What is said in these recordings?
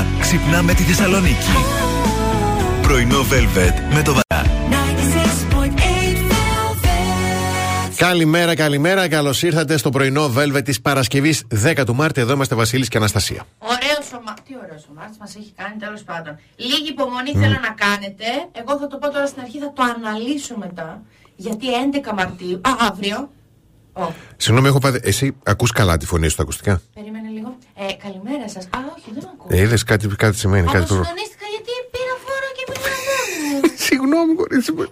μέρα ξυπνάμε τη Θεσσαλονίκη. Πρωινό Velvet με το Βαρά. Καλημέρα, καλημέρα. Καλώς ήρθατε στο πρωινό Velvet της Παρασκευής 10 του Μάρτη. Εδώ είμαστε Βασίλης και Αναστασία. Ωραίο ο Μάρτη. Τι ωραίο ο Μάρτης μας έχει κάνει τέλος πάντων. Λίγη υπομονή θέλω να κάνετε. Εγώ θα το πω τώρα στην αρχή, θα το αναλύσω μετά. Γιατί 11 Μαρτίου. Α, αύριο. Oh. Συγγνώμη, έχω πάει. Εσύ ακούς καλά τη φωνή σου στα ακουστικά; Περίμενε λίγο. Ε, καλημέρα σας. Α, όχι, δεν ακούω. Ε, είδες κάτι, κάτι σημαίνει. Κάτι Αποσυντονίστηκα γιατί πήρα φόρο και πήρα Συγγνώμη, κορίτσι μου.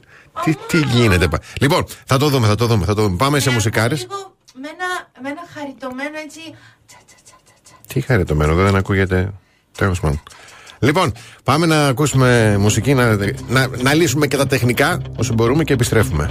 Τι, τι γίνεται. πα- Λοιπόν, θα το δούμε, θα το δούμε. Θα το δούμε. Πάμε σε μουσικάρες. Λίγο με ένα, με ένα χαριτωμένο έτσι. τσα, τσα, τσα, τσα, τσα. Τι χαριτωμένο, δεν ακούγεται. Τέλος πάντων. Λοιπόν, πάμε να ακούσουμε μουσική, να, να, να λύσουμε και τα τεχνικά όσο μπορούμε και επιστρέφουμε.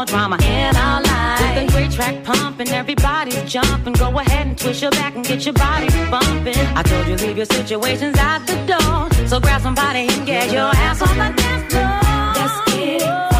More drama in our lives. With the great track pumping, everybody's jumping. Go ahead and twist your back and get your body bumping. I told you leave your situations at the door. So grab somebody and get your ass on the dance floor. Get it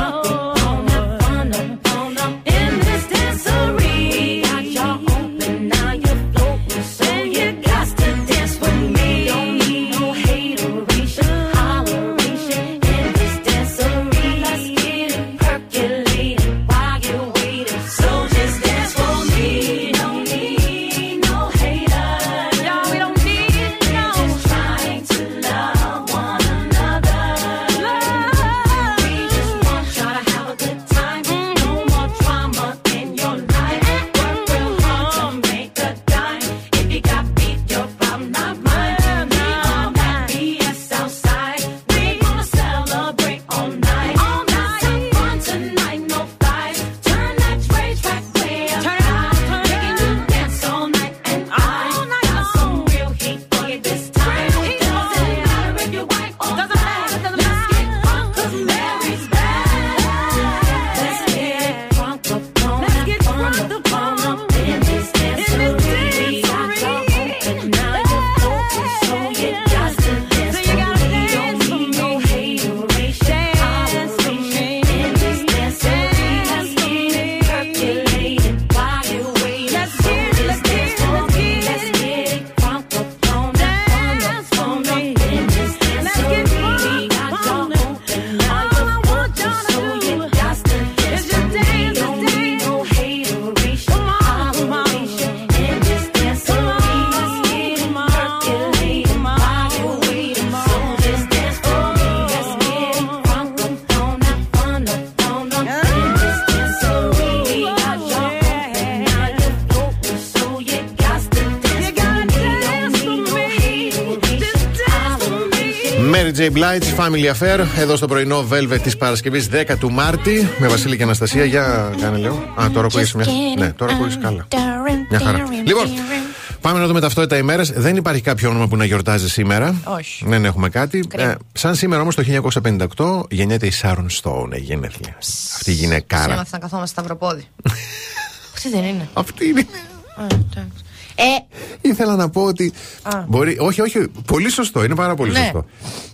Blige, Family Affair, εδώ στο πρωινό Velvet της Παρασκευής 10 του Μάρτη, με Βασίλη και Αναστασία. Για κάνε λίγο. Α, τώρα ακούγεσαι μια. Ναι, τώρα ακούγεσαι καλά. Μια χαρά. Λοιπόν, πάμε να δούμε ταυτότητα ημέρες. Δεν υπάρχει κάποιο όνομα που να γιορτάζει σήμερα. Όχι. Δεν έχουμε κάτι. Κρίμα. Ε, σαν σήμερα όμως το 1958 γεννιέται η Sharon Stone, η γενέθλια. Αυτή η γυναικάρα. Έμαθα να καθόμαστε σταυροπόδι. Αυτή δεν είναι. Αυτή είναι. Α, εντάξει. Ε, Ήθελα να πω ότι. Α. Μπορεί, όχι, όχι. Πολύ σωστό. Είναι πάρα πολύ Ναι. σωστό.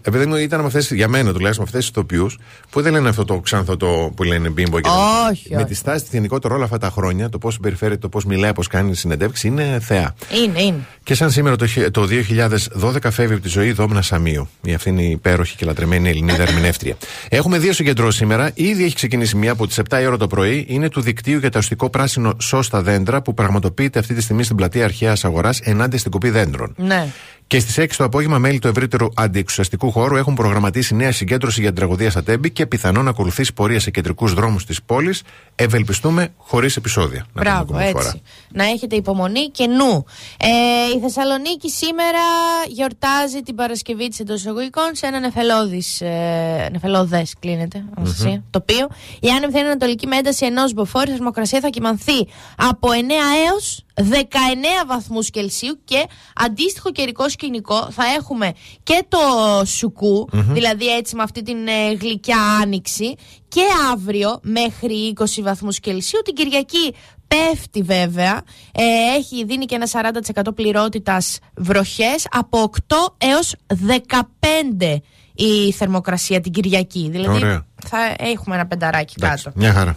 Επειδή μου ήταν με αυτές, για μένα τουλάχιστον με αυτές τις ηθοποιούς που δεν λένε αυτό το ξανθό που λένε μπίμπο και τέτοια. Όχι, Με όχι. τη στάση τη γενικότερο όλα αυτά τα χρόνια, το πώς συμπεριφέρεται, το πώς μιλάει, πώς κάνει συνεντεύξεις είναι θεά. είναι, είναι. Και σαν σήμερα το, χι- το 2012 φεύγει από τη ζωή η Δόμνα Σαμίου. Η αυτή είναι η υπέροχη και λατρεμένη Ελληνίδα ερμηνεύτρια. Έχουμε δύο συγκεντρώσεις σήμερα. Ήδη έχει ξεκινήσει μία από τις 7 η ώρα το πρωί. Είναι του δικτύου για τα αστικό πράσινο σώστα δέντρα που πραγματοποιείται αυτή τη στιγμή στην πλατεία Αρχαίας Αγοράς ενάντια στην κοπή δέντρων. Ναι. Και στις 6 το απόγευμα, μέλη του ευρύτερου αντιεξουσιαστικού χώρου έχουν προγραμματίσει νέα συγκέντρωση για την τραγωδία στα Τέμπη και πιθανόν να ακολουθήσει πορεία σε κεντρικούς δρόμους της πόλης. Ευελπιστούμε χωρίς επεισόδια. Να πούμε Μπράβο, ακόμα μια φορά. έτσι. Να έχετε υπομονή και νου. Ε, η Θεσσαλονίκη σήμερα γιορτάζει την Παρασκευή της εντός εισαγωγικών σε ένα νεφελώδης, ε, νεφελώδες κλείνεται, Αναστασία, τοπίο. Η άνεμη θα είναι ανατολική με ένταση ενός μποφόρ. Η θερμοκρασία θα κοιμανθεί από 9 έως 19 βαθμούς Κελσίου και αντίστοιχο καιρικό σκηνικό θα έχουμε και το σουκου δηλαδή έτσι με αυτή την ε, γλυκιά άνοιξη και αύριο μέχρι 20 βαθμούς Κελσίου την Κυριακή πέφτει βέβαια ε, έχει δίνει και ένα 40% πληρότητας βροχές από 8 έως 15 η θερμοκρασία την Κυριακή δηλαδή Ωραία. θα έχουμε ένα πενταράκι Εντάξει, κάτω μια χαρά.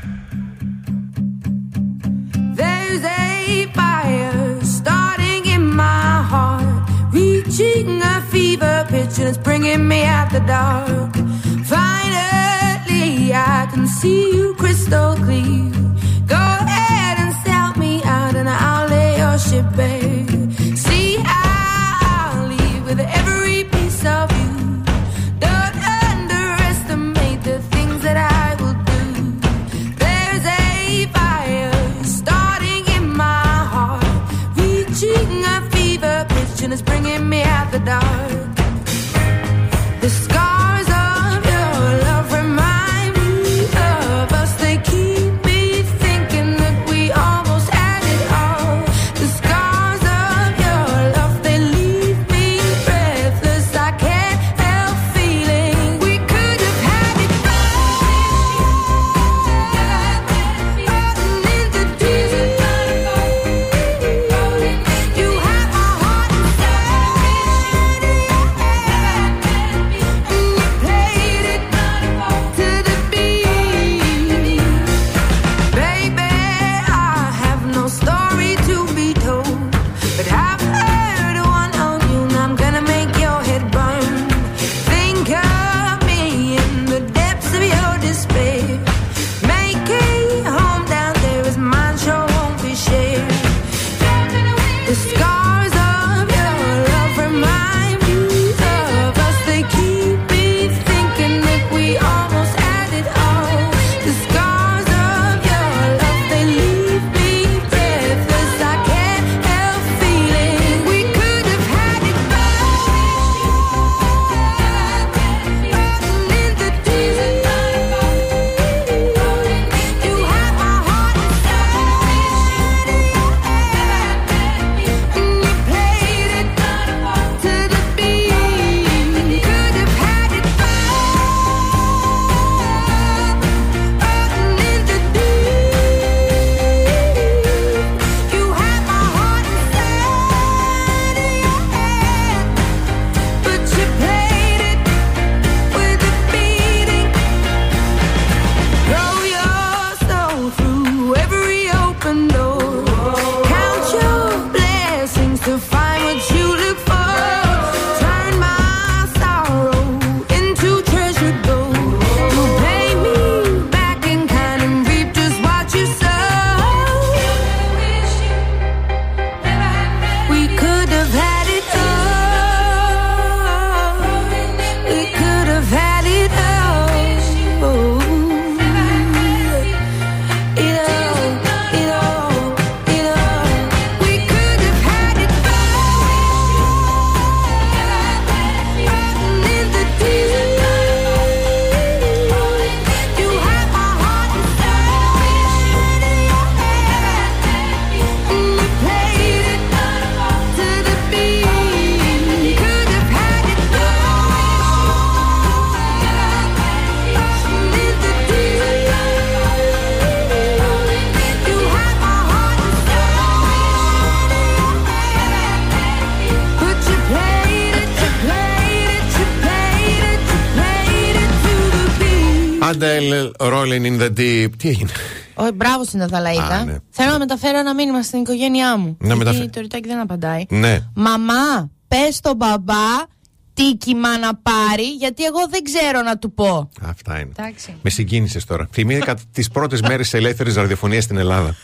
Μάιλελ, Rolling in the Deep. Τι έγινε; Όχι, μπράβο στην Αθαλαίδα. Ναι. Θέλω να μεταφέρω ένα μήνυμα στην οικογένειά μου. Να γιατί το ρητάκι δεν απαντάει. Ναι. Μαμά, πες στον μπαμπά τι κοιμά να πάρει, γιατί εγώ δεν ξέρω να του πω. Αυτά είναι. Εντάξει. Με συγκίνησες τώρα. Θυμήθηκα τις πρώτες μέρες ελεύθερης ραδιοφωνίας στην Ελλάδα.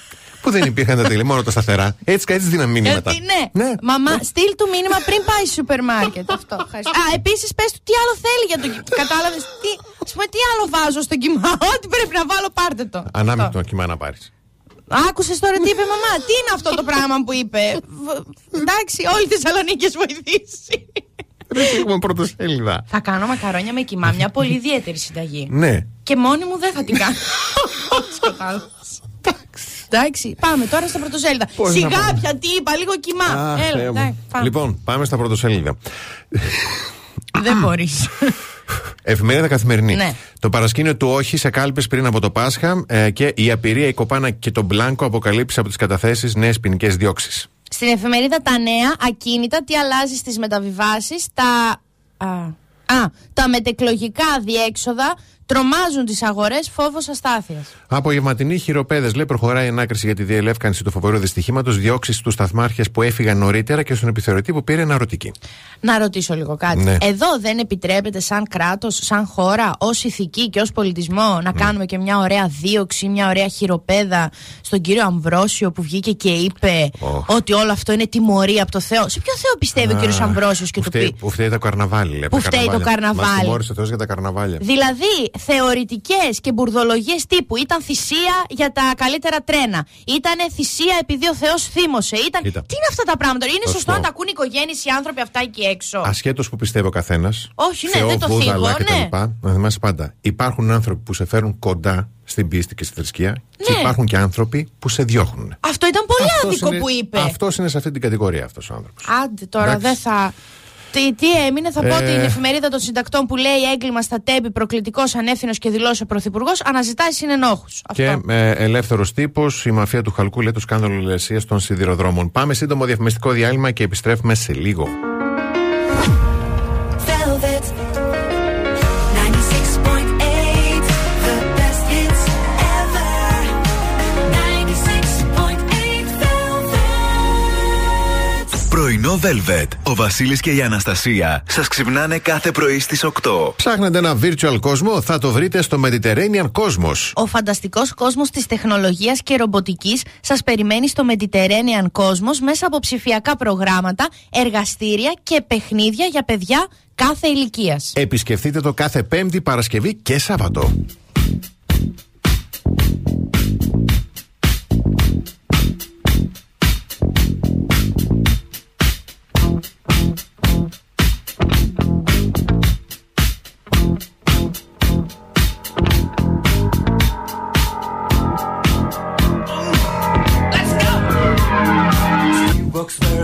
Που δεν υπήρχαν τα τηλε, μόνο τα σταθερά. Έτσι και έτσι δίναν μήνυματα. Γιατί ναι. Μαμά, στείλ του μήνυμα πριν πάει στο σούπερ μάρκετ. Αυτό. ευχαριστώ. Α, επίσης πες του τι άλλο θέλει για το κοιμά. Κατάλαβες. Τι, ας πούμε, τι άλλο βάζω στο κοιμά. Ό,τι πρέπει να βάλω, πάρτε το. Ανάμεικто το κοιμά να πάρεις. Άκουσες τώρα τι είπε η μαμά; Τι είναι αυτό το πράγμα που είπε; Β- Εντάξει, όλη η Θεσσαλονίκη έχει βοηθήσει. Δεν έχουμε πρωτοσέλιδα. Θα κάνω μακαρόνια με κοιμά, μια πολύ ιδιαίτερη συνταγή. Ναι. Και μόνη μου δεν θα την κάνω. Όπως κατάλαβες. Εντάξει, πάμε τώρα στα πρωτοσέλιδα. Πώς να Σιγά πάμε. πια, τι είπα, λίγο κοιμά. Αχ, Έλα, Θεέ μου. εντάξει, πάμε. Λοιπόν, πάμε στα πρωτοσέλιδα. Δεν μπορείς. Εφημερίδα καθημερινή. Ναι. Το παρασκήνιο του Όχι σε κάλπες πριν από το Πάσχα ε, και η απειρία, η Κοπάνα και το Μπλάνκο αποκαλύψει από τις καταθέσεις νέες ποινικές διώξεις. Στην εφημερίδα Τα Νέα, ακίνητα, τι αλλάζει στις μεταβιβάσεις, τα. Α, α, τα μετεκλογικά διέξοδα τρομάζουν τις αγορές φόβος αστάθειας. Απογευματινή χειροπέδες λέει προχωράει η ανάκριση για τη διελεύκανση του φοβερού δυστυχήματος, διώξεις στου σταθμάρχες που έφυγαν νωρίτερα και στον επιθεωρητή που πήρε αναρωτική. Να ρωτήσω λίγο κάτι. Ναι. Εδώ δεν επιτρέπεται σαν κράτος, σαν χώρα, ως ηθική και ως πολιτισμό να κάνουμε και μια ωραία δίωξη, μια ωραία χειροπέδα στον κύριο Αμβρόσιο που βγήκε και είπε Οχ. ότι όλο αυτό είναι τιμωρία από το Θεό. Σε ποιο Θεό πιστεύει ο κύριος Αμβρόσιος και που του φταίει, πει. που φταίει το καρναβάλι, λέει. Που φταίει το καρναβάλι. Μας τιμώρησε ο Θεός για τα καρναβάλια. Δηλαδή, θεωρητικές και μπουρδολογίες τύπου ήταν θυσία για τα καλύτερα τρένα. Ήταν θυσία επειδή ο Θεός θύμωσε. Ήταν... Κοίτα. Τι είναι αυτά τα πράγματα; Είναι Θα σου σωστό να πω. τα ακούν οι οικογένειες, οι άνθρωποι αυτά εκεί έξω; Ασχέτως που πιστεύει ο καθένας. Όχι, ναι, δεν το θίγω, ναι. Να θυμάσαι πάντα. Υπάρχουν άνθρωποι που σε φέρουν κοντά στην πίστη και στη θρησκεία και Ναι. υπάρχουν και άνθρωποι που σε διώχνουν. Αυτό ήταν πολύ Αυτός άδικο είναι- που είπε. αυτός είναι σε αυτή την κατηγορία αυτός ο άνθρωπος. Άντε τώρα, Εντάξει. δεν θα. Τι, τι έμεινε, θα πω Ε. την εφημερίδα των συντακτών που λέει έγκλημα στα τέμπη, προκλητικός ανεύθυνος και δηλώσει ο Πρωθυπουργός, αναζητάει συνενόχους. Και ε, ελεύθερος τύπος, η μαφία του Χαλκού λέει το σκάνδαλο λεσία των σιδηροδρόμων. Πάμε σύντομο διαφημιστικό διάλειμμα και επιστρέφουμε σε λίγο. Πρωινό Velvet. Ο Βασίλης και η Αναστασία σας ξυπνάνε κάθε πρωί στις 8. Ψάχνετε ένα virtual κόσμο, θα το βρείτε στο Mediterranean Cosmos. Ο φανταστικός κόσμος της τεχνολογίας και ρομποτικής σας περιμένει στο Mediterranean Cosmos μέσα από ψηφιακά προγράμματα, εργαστήρια και παιχνίδια για παιδιά κάθε ηλικίας. Επισκεφτείτε το κάθε Πέμπτη, Παρασκευή και Σάββατο.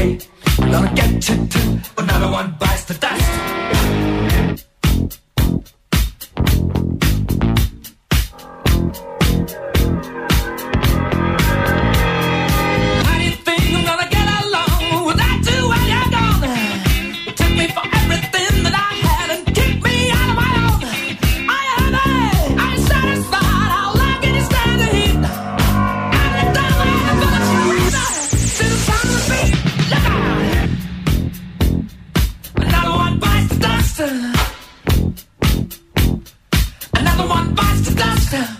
I'm gonna get too. Another one bites the dust. Stop.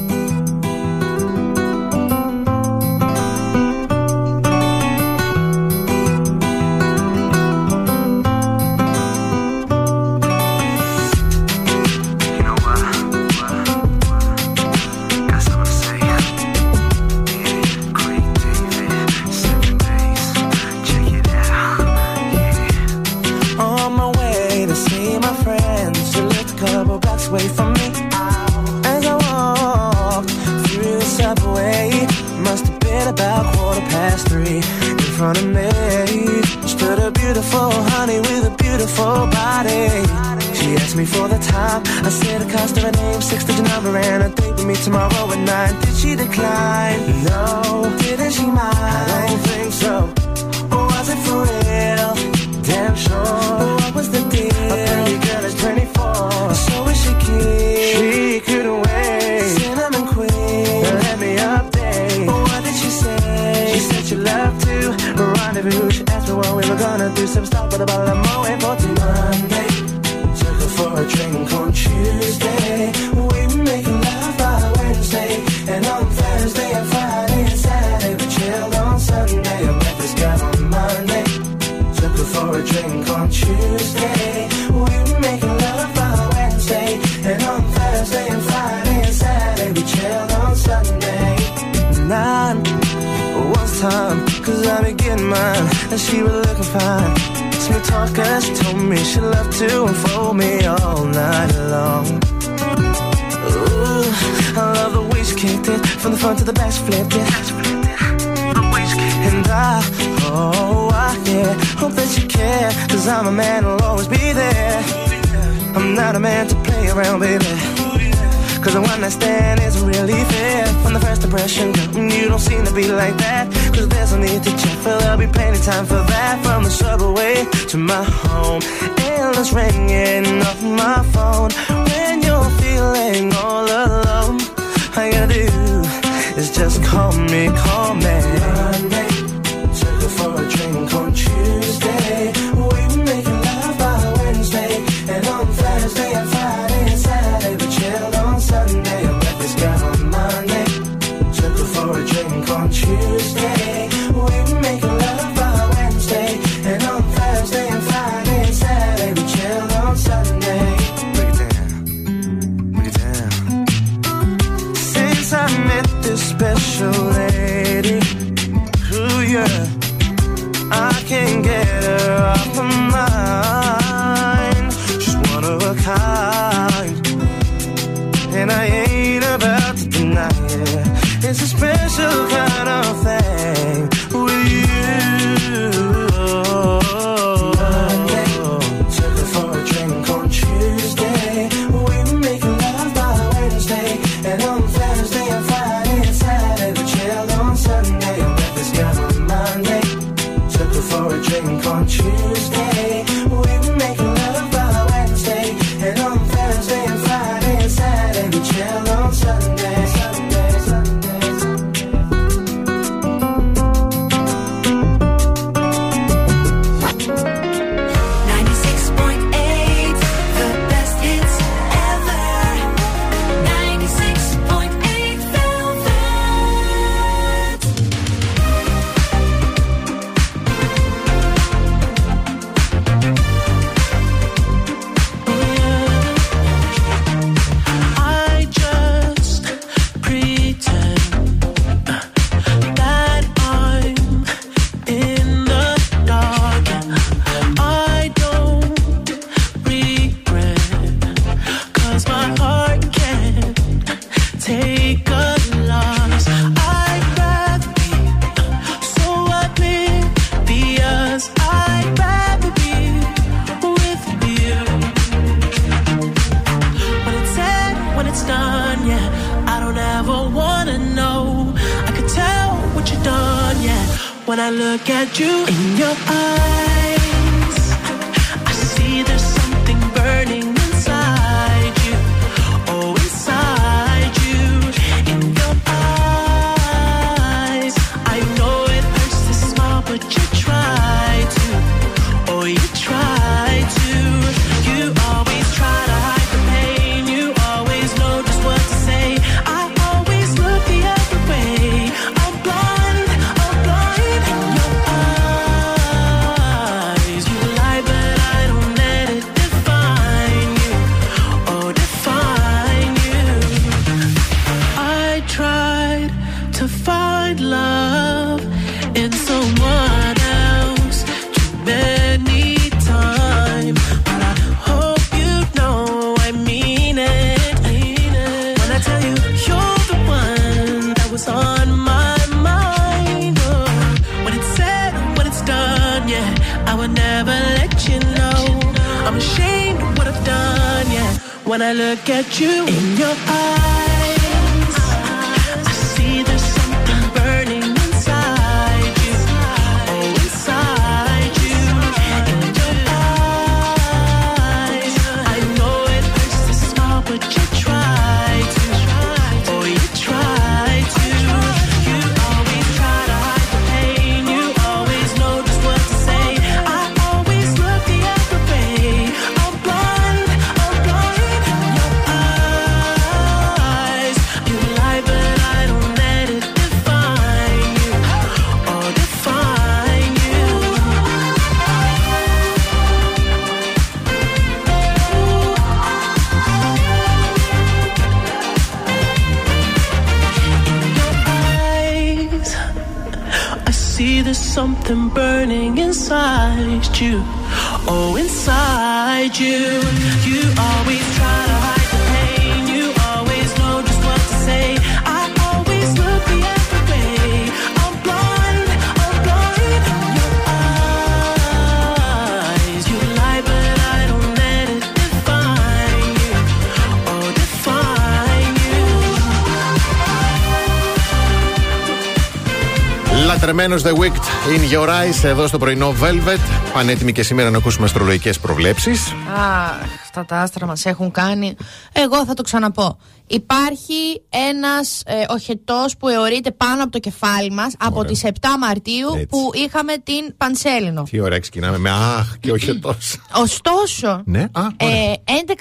Λατρεμένο The Wicked in Your Eyes εδώ στο πρωινό Velvet. Πανέτοιμοι και σήμερα να ακούσουμε αστρολογικές προβλέψεις. Αχ, αυτά τα άστρα μας έχουν κάνει. Εγώ θα το ξαναπώ. Υπάρχει ένας ε, οχετός που αιωρείται πάνω από το κεφάλι μας από τις 7 Μαρτίου Έτσι. που είχαμε την Πανσέλινο. Τι ωραία, ξεκινάμε με Αχ και όχι τόσο. Ωστόσο, ναι, α, ωραία. ε,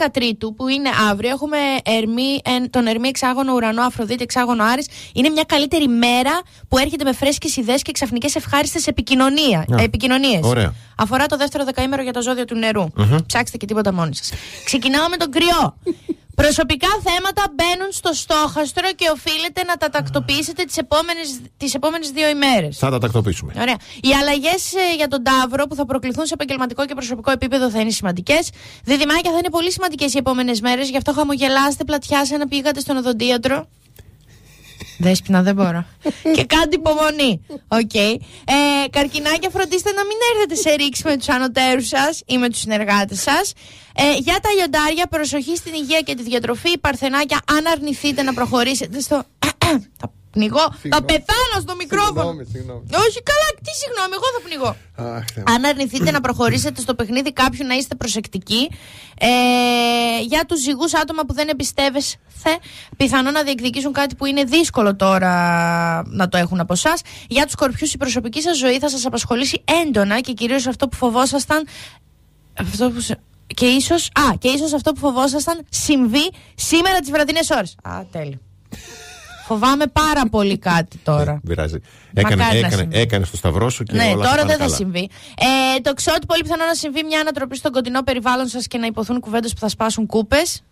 11 Τρίτου που είναι αύριο έχουμε ερμή, εν- τον Ερμή εξάγωνο ουρανό Αφροδίτη εξάγωνο Άρης είναι μια καλύτερη μέρα που έρχεται με φρέσκες ιδέες και ξαφνικές ευχάριστες επικοινωνία, Α, επικοινωνίες. ωραία. Αφορά το δεύτερο δεκαήμερο για το ζώδιο του νερού. Μμμ. Ψάξτε και τίποτα μόνοι σας. Ξεκινάω με τον κρυό. Προσωπικά θέματα μπαίνουν στο στόχαστρο και οφείλετε να τα τακτοποιήσετε τις επόμενες, τις επόμενες δύο ημέρες. Θα τα τακτοποιήσουμε. Ωραία. Οι αλλαγές για τον Ταύρο που θα προκληθούν σε επαγγελματικό και προσωπικό επίπεδο θα είναι σημαντικές. Διδυμάκια θα είναι πολύ σημαντικές οι επόμενες μέρες, γι' αυτό χαμογελάστε, πλατιάστε να πήγατε στον οδοντίατρο. Δέσποινα, δεν μπορώ. και κάντε υπομονή. Οκ. Ε, καρκινάκια, φροντίστε να μην έρθετε σε ρήξη με τους ανωτέρους σας ή με τους συνεργάτες σας. Ε, για τα λιοντάρια, προσοχή στην υγεία και τη διατροφή. Παρθενάκια, αν αρνηθείτε να προχωρήσετε στο. θα πνιγώ. Θα πεθάνω στο μικρόφωνο. Όχι, καλά, τι συγγνώμη, εγώ θα πνιγώ. Αν αρνηθείτε να προχωρήσετε στο παιχνίδι κάποιου να είστε προσεκτικοί. Ε, για τους ζυγούς άτομα που δεν εμπιστεύεσθε, πιθανόν να διεκδικήσουν κάτι που είναι δύσκολο τώρα να το έχουν από εσάς. Για τους σκορπιούς η προσωπική σας ζωή θα σας απασχολήσει έντονα και κυρίως αυτό που φοβόσασταν. Αυτό που σε- και ίσως, α, και ίσως αυτό που φοβόσασταν συμβεί σήμερα τις βραδινές ώρες. Α, τέλειο. Φοβάμαι πάρα πολύ κάτι τώρα. Δεν πειράζει. Έκανε, Μακάρι να έκανε, συμβεί. έκανε το σταυρό σου και Ναι, όλα τώρα πάνε δεν θα καλά. συμβεί. Ε, το ξέρω ότι πολύ πιθανό να συμβεί μια ανατροπή στο κοντινό περιβάλλον σας και να υποθούν κουβέντες που θα σπάσουν κούπες.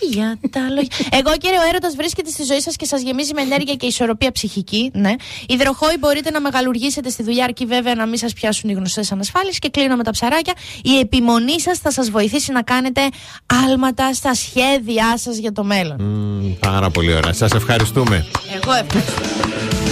Για τα λόγια. Εγώ κύριε, ο έρωτας βρίσκεται στη ζωή σας και σας γεμίζει με ενέργεια και ισορροπία ψυχική. Ναι. Υδροχόοι μπορείτε να μεγαλουργήσετε στη δουλειά, αρκεί βέβαια να μην σας πιάσουν οι γνωστές ανασφάλειες. Και κλείνω με τα ψαράκια. Η επιμονή σας θα σας βοηθήσει να κάνετε άλματα στα σχέδιά σας για το μέλλον. Μμμ, πάρα πολύ ωραία. Σας ευχαριστούμε. Εγώ ευχαριστώ.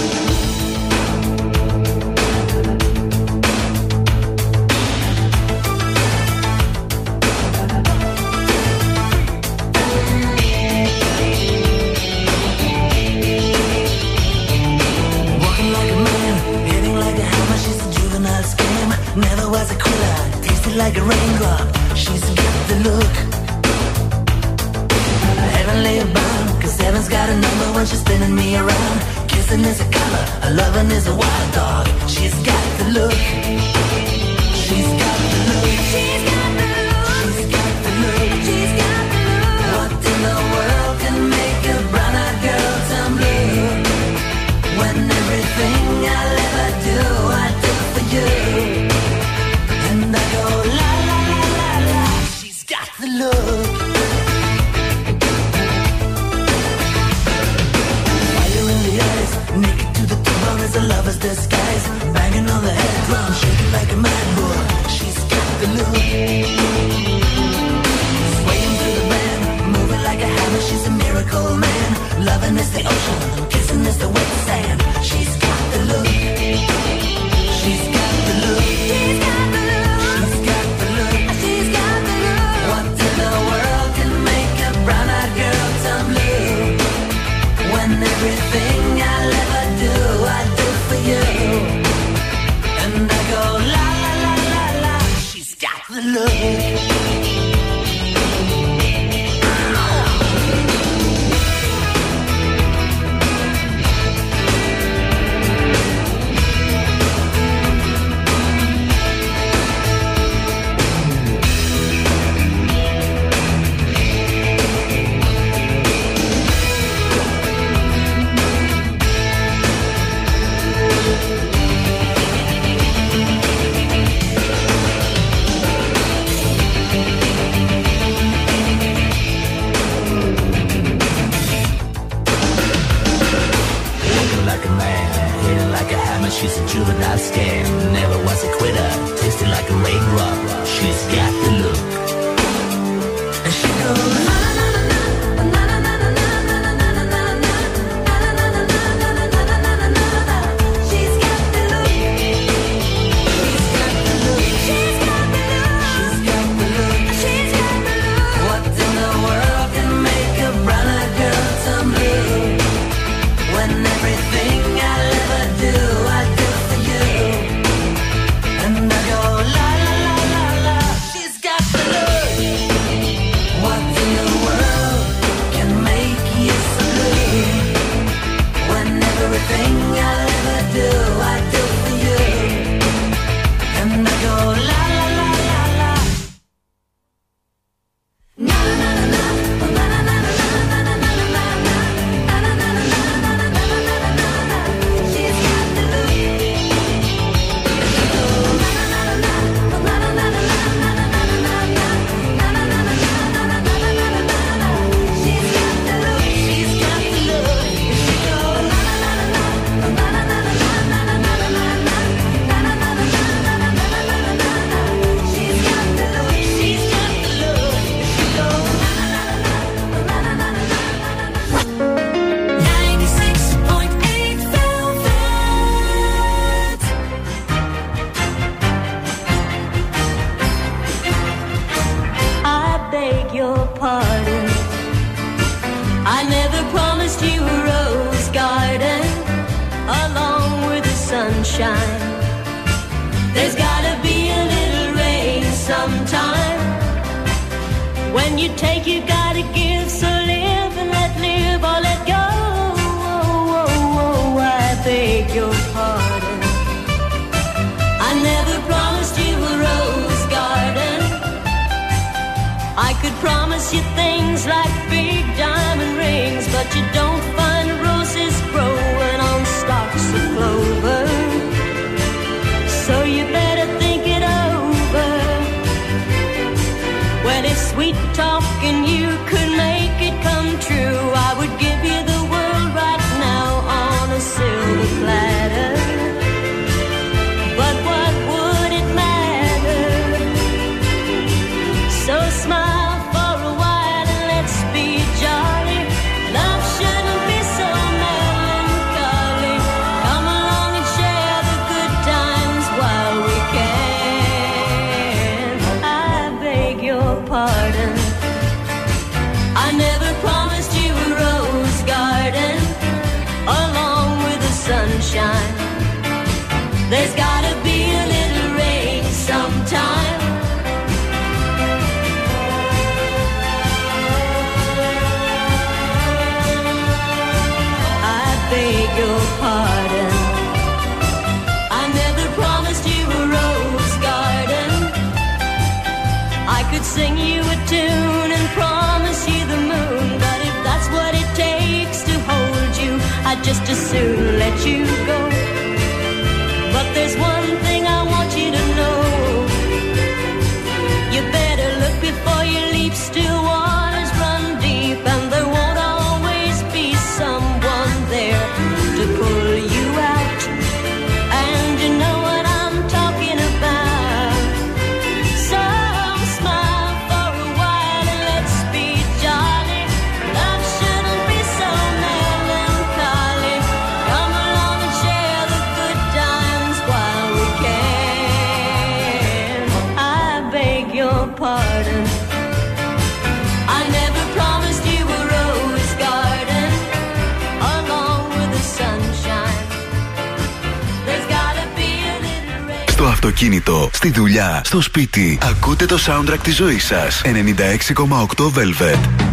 στο σπίτι. Ακούτε το soundtrack της ζωής σας. 96,8 Velvet.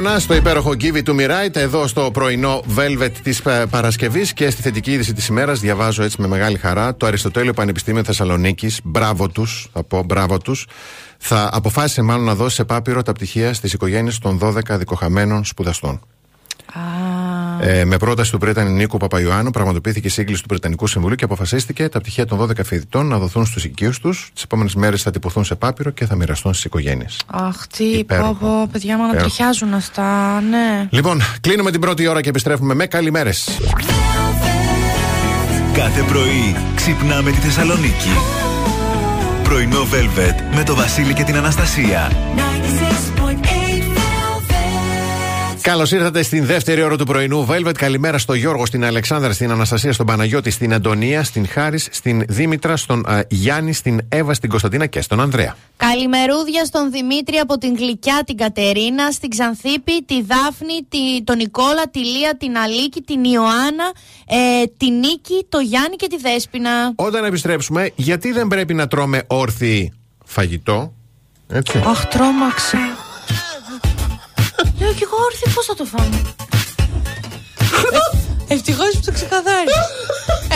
χειμώνα στο υπέροχο Give του Mirait εδώ στο πρωινό Velvet της ε, Παρασκευής και στη θετική είδηση της ημέρας διαβάζω έτσι με μεγάλη χαρά το Αριστοτέλειο Πανεπιστήμιο Θεσσαλονίκης. Μπράβο τους, θα μπράβο τους. Θα αποφάσισε μάλλον να δώσει σε πάπυρο τα πτυχία στις οικογένειες των 12 δικοχαμένων σπουδαστών. Ε, με πρόταση του πρέτανη Νίκο Παπαϊωάννου, πραγματοποιήθηκε η σύγκληση του Πρετανικού Συμβουλίου και αποφασίστηκε τα πτυχία των 12 φοιτητών να δοθούν στους οικείους τους. Τις επόμενες μέρες θα τυπωθούν σε πάπυρο και θα μοιραστούν στις οικογένειες. Αχ, τι Υπέροχο. πω, πω, παιδιά μου ανατριχιάζουν αυτά, ναι. Λοιπόν, κλείνουμε την πρώτη ώρα και επιστρέφουμε με καλημέρες. Κάθε πρωί ξυπνάμε τη Θεσσαλονίκη. Πρωινό Velvet με το Βασίλη και την Αναστασία. 96.8 Καλώς ήρθατε στην δεύτερη ώρα του πρωινού Velvet. Καλημέρα στο Γιώργο, στην Αλεξάνδρα, στην Αναστασία, στον Παναγιώτη, στην Αντωνία, στην Χάρη, στην Δήμητρα, στον α, Γιάννη, στην Εύα, στην Κωνσταντίνα και στον Ανδρέα. Καλημερούδια στον Δημήτρη από την Γλυκιά, την Κατερίνα, στην Ξανθήπη, τη Δάφνη, τη, τον Νικόλα, τη Λία, την Αλίκη, την Ιωάννα, ε, τη Νίκη, το Γιάννη και τη Δέσποινα. Όταν επιστρέψουμε, γιατί δεν πρέπει να τρώμε όρθιοι φαγητό. Έτσι; Αχ, τρόμαξα. Λέω κι εγώ όρθιο πώς θα το φάμε. Ευτυχώς που το ξεκαθάρισε.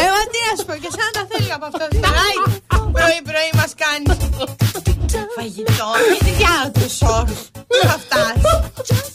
Εγώ τι να σου πω, και σαν τα θέλει από αυτό. Άι, πρωί-πρωί μας κάνει. Φαγητό, γιατί διάλογο τους όρους. Πού θα φτάσεις; Just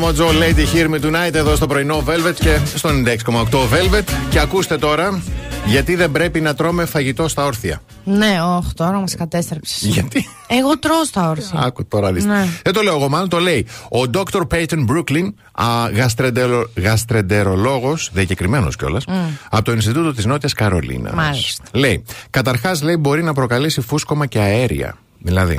Τραγουδάρα από Μοτζό Lady Hear Me Tonight εδώ στο πρωινό Velvet και στο 96,8 Velvet. Και ακούστε τώρα, γιατί δεν πρέπει να τρώμε φαγητό στα όρθια. Ναι, όχι, τώρα μα κατέστρεψες. Γιατί; Εγώ τρώω στα όρθια. Άκου τώρα δεις. Ναι. Δεν το λέω εγώ, μάλλον το λέει. Ο Dr. Peyton Brooklyn, γαστρεντερολόγος, διακεκριμένος κιόλας, από το Ινστιτούτο της Νότιας Καρολίνας. Μάλιστα. Λέει, καταρχάς λέει μπορεί να προκαλέσει φούσκωμα και αέρια. Δηλαδή,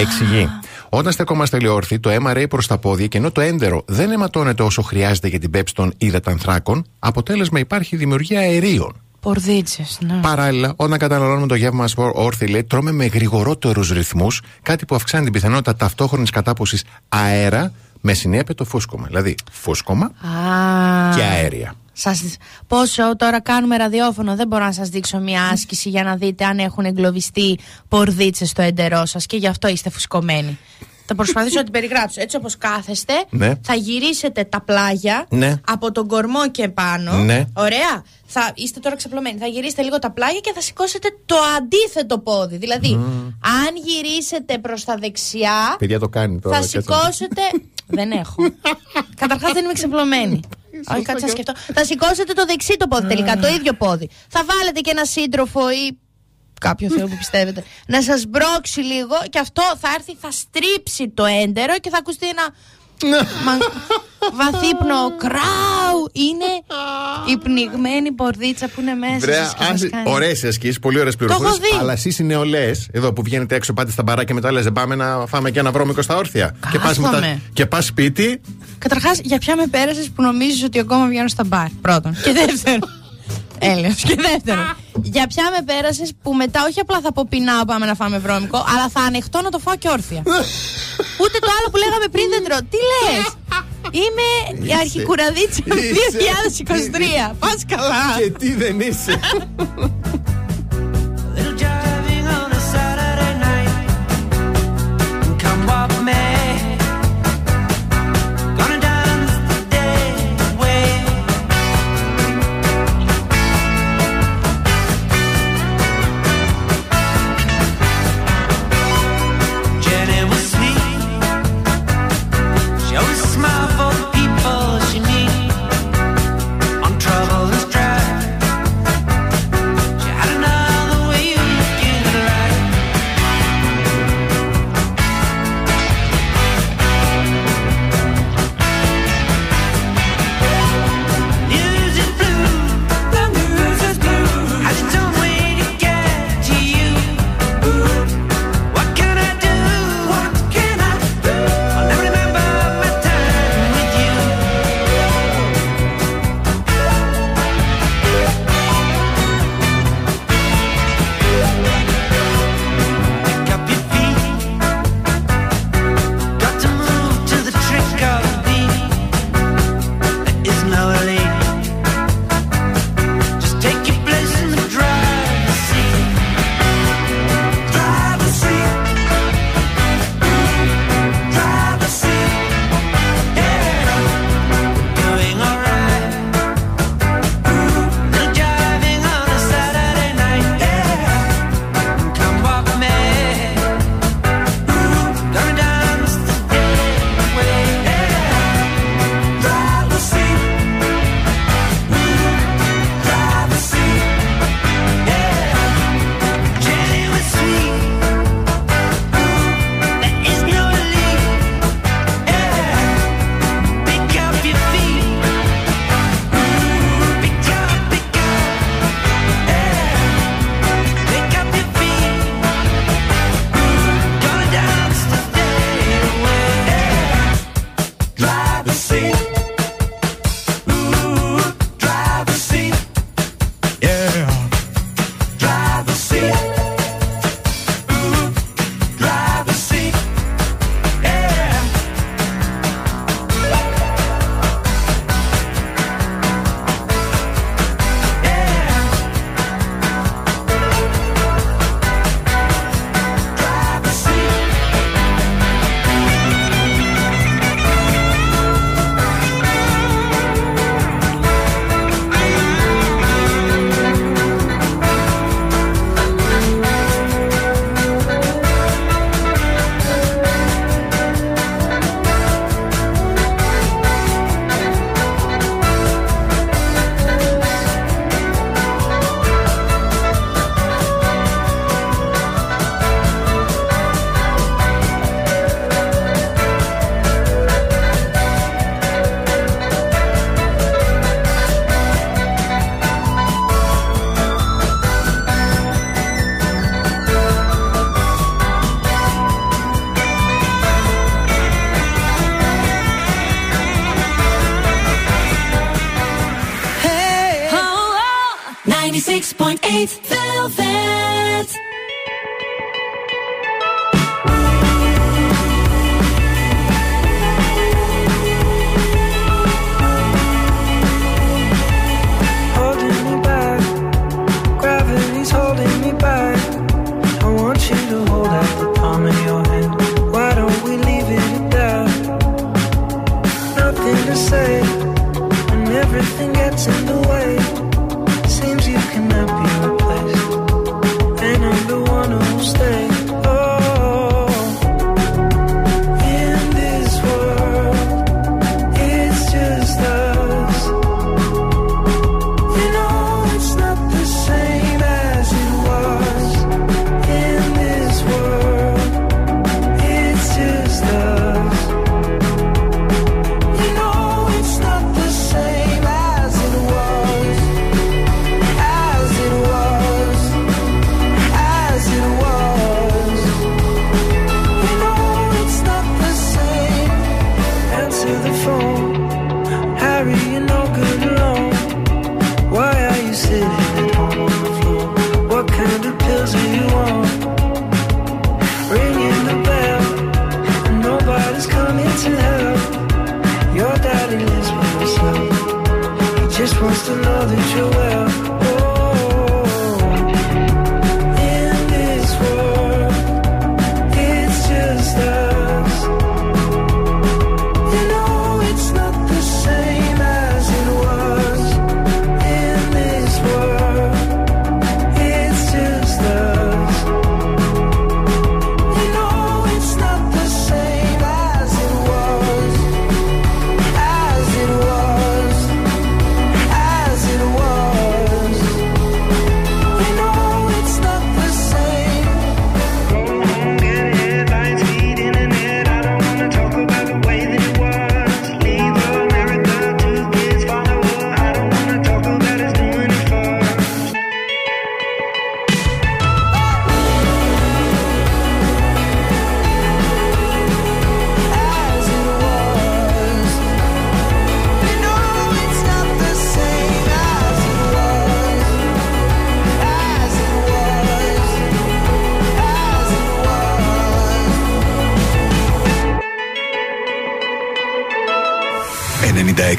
εξηγεί. Όταν στεκόμαστε λιόρθιοι, το αίμα ρέει προς τα πόδια και ενώ το έντερο δεν αιματώνεται όσο χρειάζεται για την πέψη των υδατανθράκων, αποτέλεσμα υπάρχει δημιουργία αερίων. Πορδίτσε, ναι. Παράλληλα, όταν καταναλώνουμε το γεύμα μας όρθιοι, λέει, τρώμε με γρηγορότερους ρυθμούς, κάτι που αυξάνει την πιθανότητα ταυτόχρονης κατάποση αέρα με συνέπεια το φούσκωμα. Δηλαδή, φούσκωμα Α, και αέρια. Σας, πόσο τώρα κάνουμε ραδιόφωνο, δεν μπορώ να σας δείξω μια άσκηση για να δείτε αν έχουν εγκλωβιστεί πορδίτσες στο εντερό σας και γι' αυτό είστε φουσκωμένοι. Θα προσπαθήσω να την περιγράψω. Έτσι όπως κάθεστε, Ναι. θα γυρίσετε τα πλάγια Ναι. από τον κορμό και πάνω. Ναι. Ωραία. Θα είστε τώρα ξαπλωμένοι. Θα γυρίσετε λίγο τα πλάγια και θα σηκώσετε το αντίθετο πόδι. Δηλαδή, αν γυρίσετε προς τα δεξιά, Παιδιά το κάνει τώρα. θα κάτσε. σηκώσετε. Δεν έχω. Καταρχάς δεν είμαι ξεπλωμένη. Όχι, κάτσε να σκεφτώ. Θα σηκώσετε το δεξί το πόδι τελικά, το ίδιο πόδι. Θα βάλετε και ένα σύντροφο ή κάποιο θεό που πιστεύετε να σας μπρώξει λίγο και αυτό θα έρθει, θα στρίψει το έντερο και θα ακουστεί ένα. Μα... βαθύπνο κράου είναι η πνιγμένη πορδίτσα που είναι μέσα Βρέα, σας και σας κάνει. ωραίες ασκήσει, πολύ ωραίες πληροφορίες. έχω δει. Αλλά εσείς οι νεολαίες, εδώ που βγαίνετε έξω, πάτε στα μπαράκια και μετά λες: πάμε να φάμε και ένα βρώμικο στα όρθια. Και πας, Κάθομαι. και πας σπίτι. Καταρχάς, για ποια με πέρασες που νομίζεις ότι ακόμα βγαίνω στα μπαρ. Πρώτον. Και δεύτερον. Έλεος. Και δεύτερον. Για ποια με πέρασες που μετά όχι απλά θα πω πεινάω, πάμε να φάμε βρώμικο, αλλά θα ανεχτώ να το φάω και όρθια. Ούτε το άλλο που λέγαμε πριν δεν τρώω. Τι λες! Είμαι η αρχικουραδίτσα 2023. Πας καλά. Και τι δεν είσαι.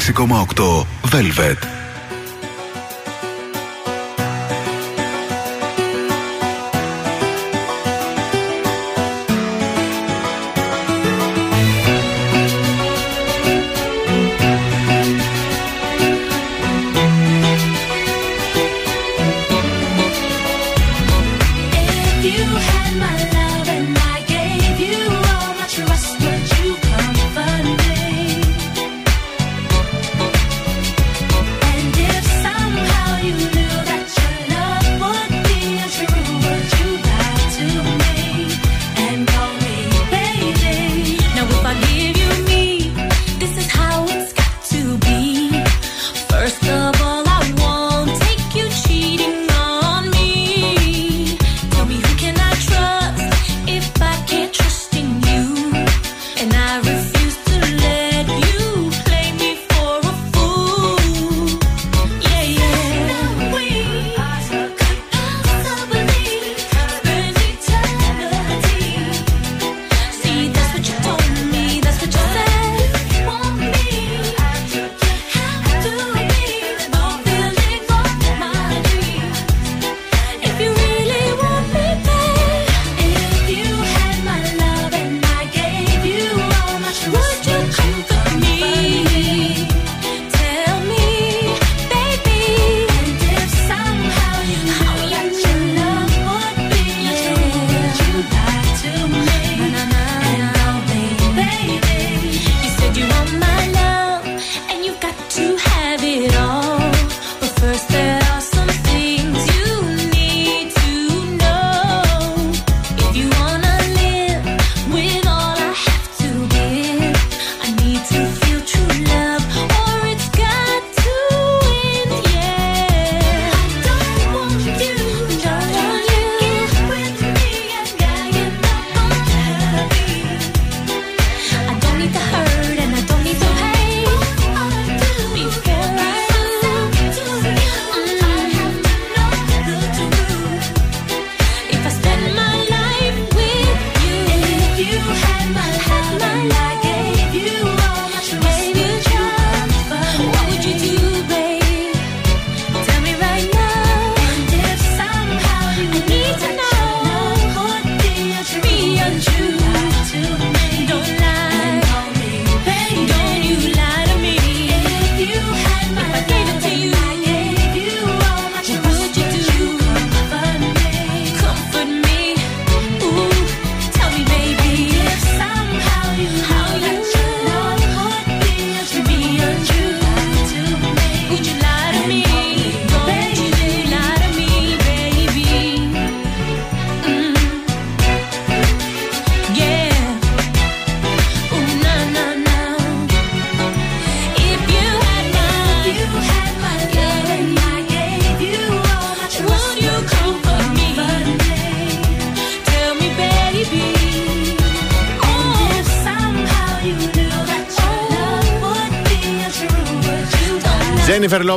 6,8 Velvet.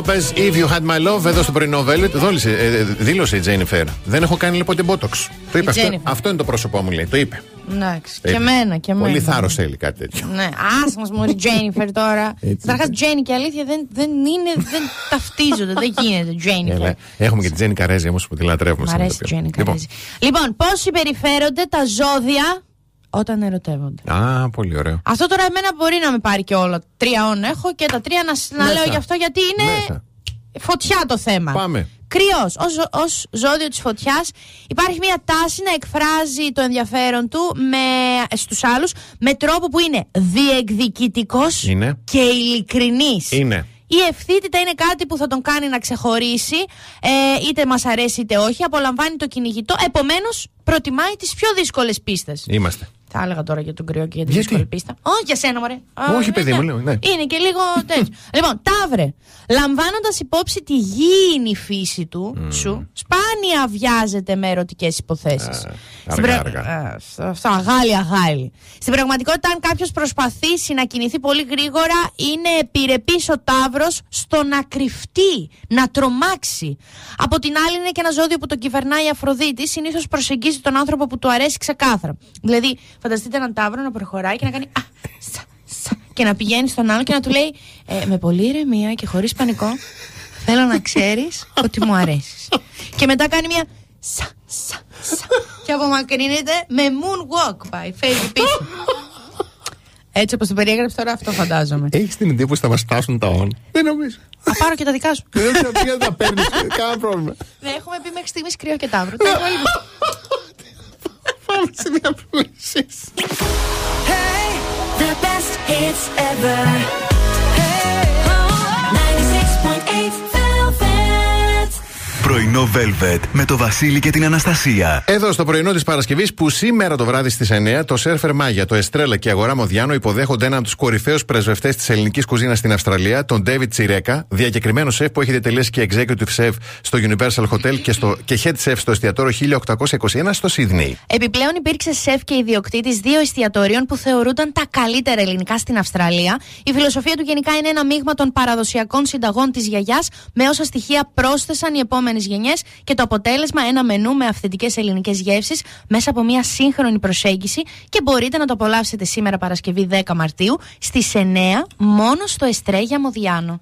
Jennifer Lopez, If You Had My Love, εδώ στο πρωινό Velvet. Δόλησε, ε, ε, δήλωσε η Jennifer. Δεν έχω κάνει λοιπόν την Botox. Το είπε Η αυτό. Jennifer. Αυτό είναι το πρόσωπό μου, λέει. Το είπε. Εντάξει. Το Και είπε. εμένα, και εμένα. Πολύ θάρρος θέλει κάτι τέτοιο. Ναι, άσε μας μωρή Τζένιφερ τώρα. Καταρχάς, Τζένι και αλήθεια δεν, δεν είναι, δεν ταυτίζονται. δεν γίνεται Τζένιφερ. Έλα, Έχουμε και τη Τζέννη Καρέζη όμως που τη λατρεύουμε. Μ' σαν αρέσει η ηθοποιό. Τζένι Λοιπόν, Καρέζη. Λοιπόν, πώς συμπεριφέρονται τα ζώδια; Όταν ερωτεύονται. Α, πολύ ωραίο. Αυτό τώρα εμένα μπορεί να με πάρει και όλα. Τρία όν έχω και τα τρία να, σ- να Μέσα. λέω γι' αυτό γιατί είναι Μέσα. φωτιά το θέμα. Πάμε. Κρυός. Ω ζώδιο της φωτιάς υπάρχει μια τάση να εκφράζει το ενδιαφέρον του με, στους άλλους με τρόπο που είναι διεκδικητικός Είναι. και ειλικρινής. Είναι. Η ευθύτητα είναι κάτι που θα τον κάνει να ξεχωρίσει, ε, είτε μας αρέσει είτε όχι, απολαμβάνει το κυνηγητό, επομένως προτιμάει τις πιο δύσκολες πίστες. Είμαστε. Θα έλεγα τώρα για τον κρυό και για τη Γιατί; δύσκολη πίστα. Όχι για σένα, μωρέ. Α, Όχι, παιδί ναι. μου, λέω, ναι. Είναι και λίγο τέτοιο. λοιπόν, ταύρε. Λαμβάνοντας υπόψη τη γήινη φύση του, σου, σπάνια βιάζεται με ερωτικές υποθέσεις. αργά, αργά. Αυτό, αγάλι, αγάλι. Στην πραγματικότητα, αν κάποιος προσπαθήσει να κινηθεί πολύ γρήγορα, είναι επιρρεπής ο ταύρος στο να κρυφτεί, να τρομάξει. Από την άλλη, είναι και ένα ζώδιο που το κυβερνάει η Αφροδίτη, συνήθως προσεγγίζει τον άνθρωπο που του αρέσει ξεκάθαρα. Δηλαδή, φανταστείτε έναν ταύρο να προχωράει και να κάνει. Α, σα, σα, και να πηγαίνει στον άλλο και να του λέει ε, με πολύ ηρεμία και χωρίς πανικό θέλω να ξέρεις ότι μου αρέσεις και μετά κάνει μια σα, σα, σα και απομακρύνεται με moonwalk πάει, φεύγει πίσω έτσι όπως το περιέγραψε τώρα αυτό φαντάζομαι Έχεις την εντύπωση ότι θα μας φτάσουν τα όν. Δεν νομίζω. Θα πάρω και τα δικά σου Δεν ξέρω ποια θα παίρνεις. Κανένα πρόβλημα. Ναι, έχουμε πει μέχρι στιγμής κρύο και ταύρο Τα υπόλοιπα- Πάμε σε διαφημίσει. Hey, the best hits ever. Πρωινό Velvet με το Βασίλη και την Αναστασία. Εδώ στο πρωινό της Παρασκευής, που σήμερα το βράδυ στις 9, το Σέρφερ Μάγια, το Εστρέλα και η Αγορά Μοδιάνο υποδέχονται έναν από τους κορυφαίους πρεσβευτές της ελληνικής κουζίνας στην Αυστραλία, τον David Τσιρέκα, διακεκριμένο σεφ που έχει διατελέσει και executive chef στο Universal Hotel και, στο, και head chef στο εστιατόριο 1821 στο Σίδνεϊ. Επιπλέον υπήρξε σεφ και ιδιοκτήτης δύο εστιατορίων που θεωρούνταν τα καλύτερα ελληνικά στην Αυστραλία. Η φιλοσοφία του γενικά είναι ένα μείγμα των παραδοσιακών συνταγών της γιαγιάς με όσα στοιχεία πρόσθεσαν οι επόμενε γενιές και το αποτέλεσμα ένα μενού με αυθεντικές ελληνικές γεύσεις μέσα από μια σύγχρονη προσέγγιση και μπορείτε να το απολαύσετε σήμερα Παρασκευή 10 Μαρτίου στις 9 μόνο στο Εστρέγια Μοδιάνο.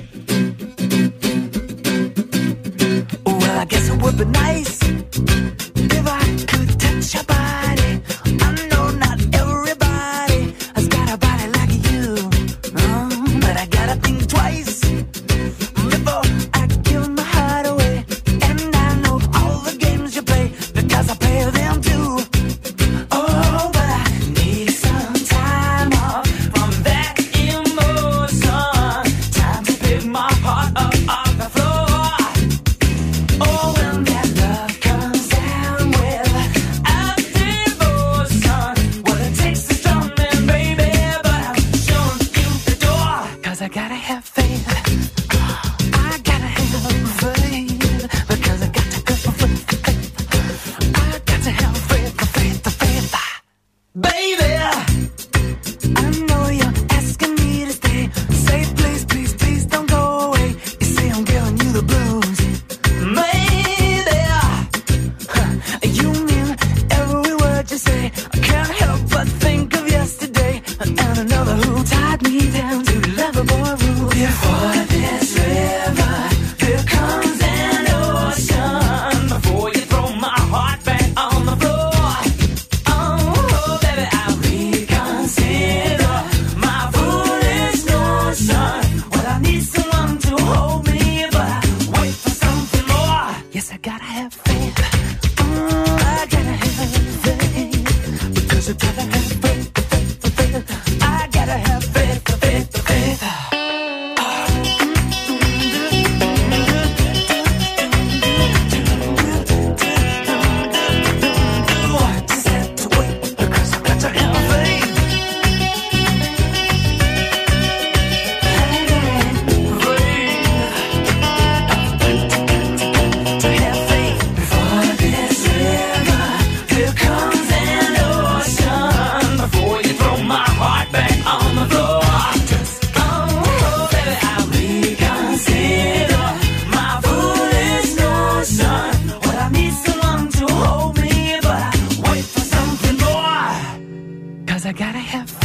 I gotta have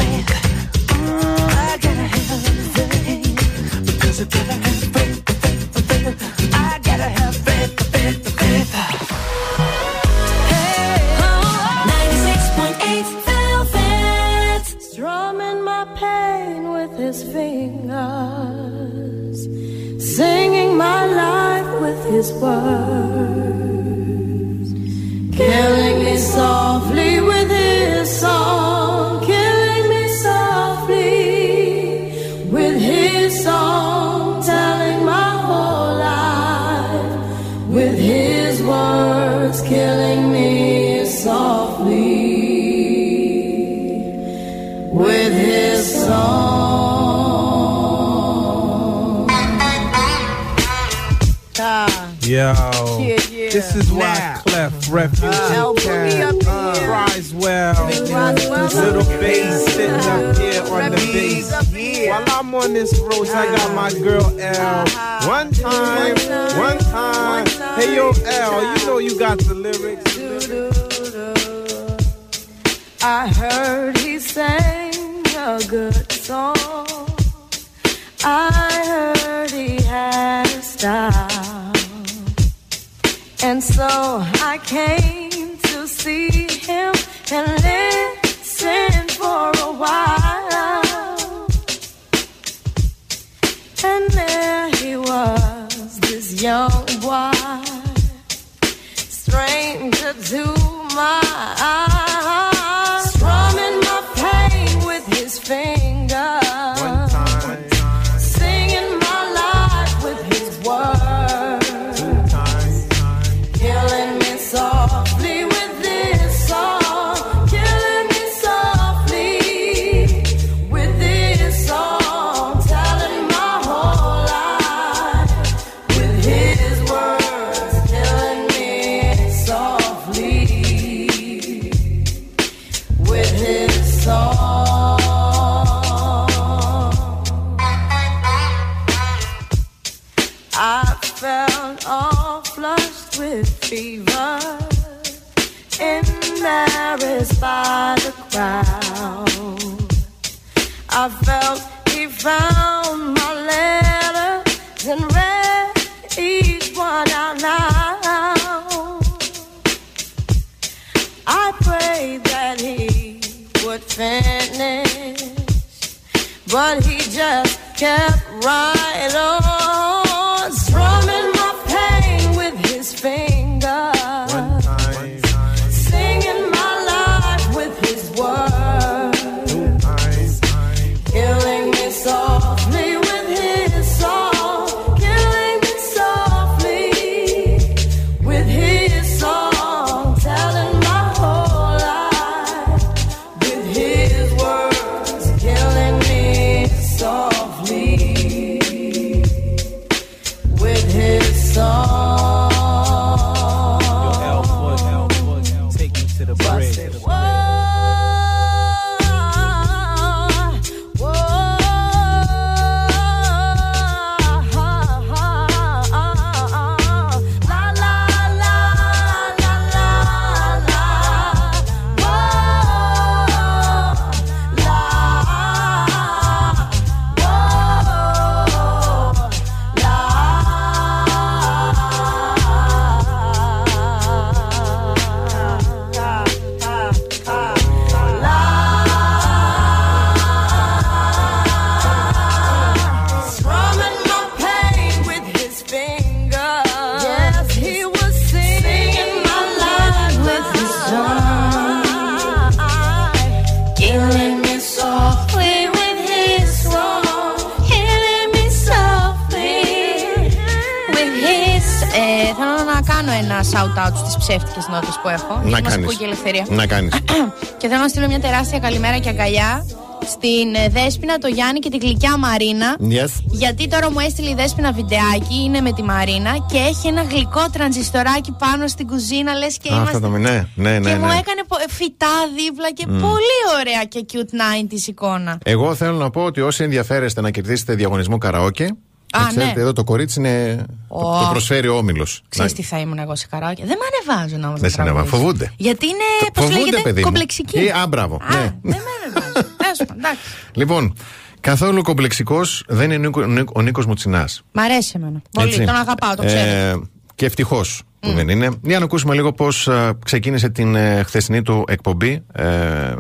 ελευθερία. Να κάνεις. Και θέλω να στείλω μια τεράστια καλημέρα και αγκαλιά στην ε, Δέσποινα, το Γιάννη και τη γλυκιά Μαρίνα. Yes. Γιατί τώρα μου έστειλε η Δέσποινα βιντεάκι, είναι με τη Μαρίνα και έχει ένα γλυκό τρανζιστοράκι πάνω στην κουζίνα, λες και Α, είμαστε. Αυτό το ναι, ναι, ναι. και μου ναι. έκανε πο- φυτά δίπλα και Μμ. πολύ ωραία και cute 90s εικόνα. Εγώ θέλω να πω ότι όσοι ενδιαφέρεστε να κερδίσετε διαγωνισμό καραόκε. Α, να ξέρετε, ναι. εδώ το κορίτσι είναι. Το, Ω. το προσφέρει ο όμιλος. Ξέρεις τι θα ήμουν εγώ σε καράοκε. Δεν με ανεβάζουν όμως. Δεν σε ανεβάζουν, φοβούνται. Γιατί είναι, πώς Φοβούνται, λέγεται, παιδί μου. κομπλεξική. Ή, α, μπράβο. ναι. Δεν με ανεβάζουν. Τέλος πάντων, εντάξει. Λοιπόν, καθόλου κομπλεξικός δεν είναι ο Νίκο- ο Νίκο- ο Νίκο Μουτσινάς. Μ' αρέσει εμένα. Πολύ. Τον αγαπάω, το ξέρω. Και ευτυχώς που δεν είναι. Για να ακούσουμε λίγο πώς ξεκίνησε την ε, χθεσινή του εκπομπή. Ε,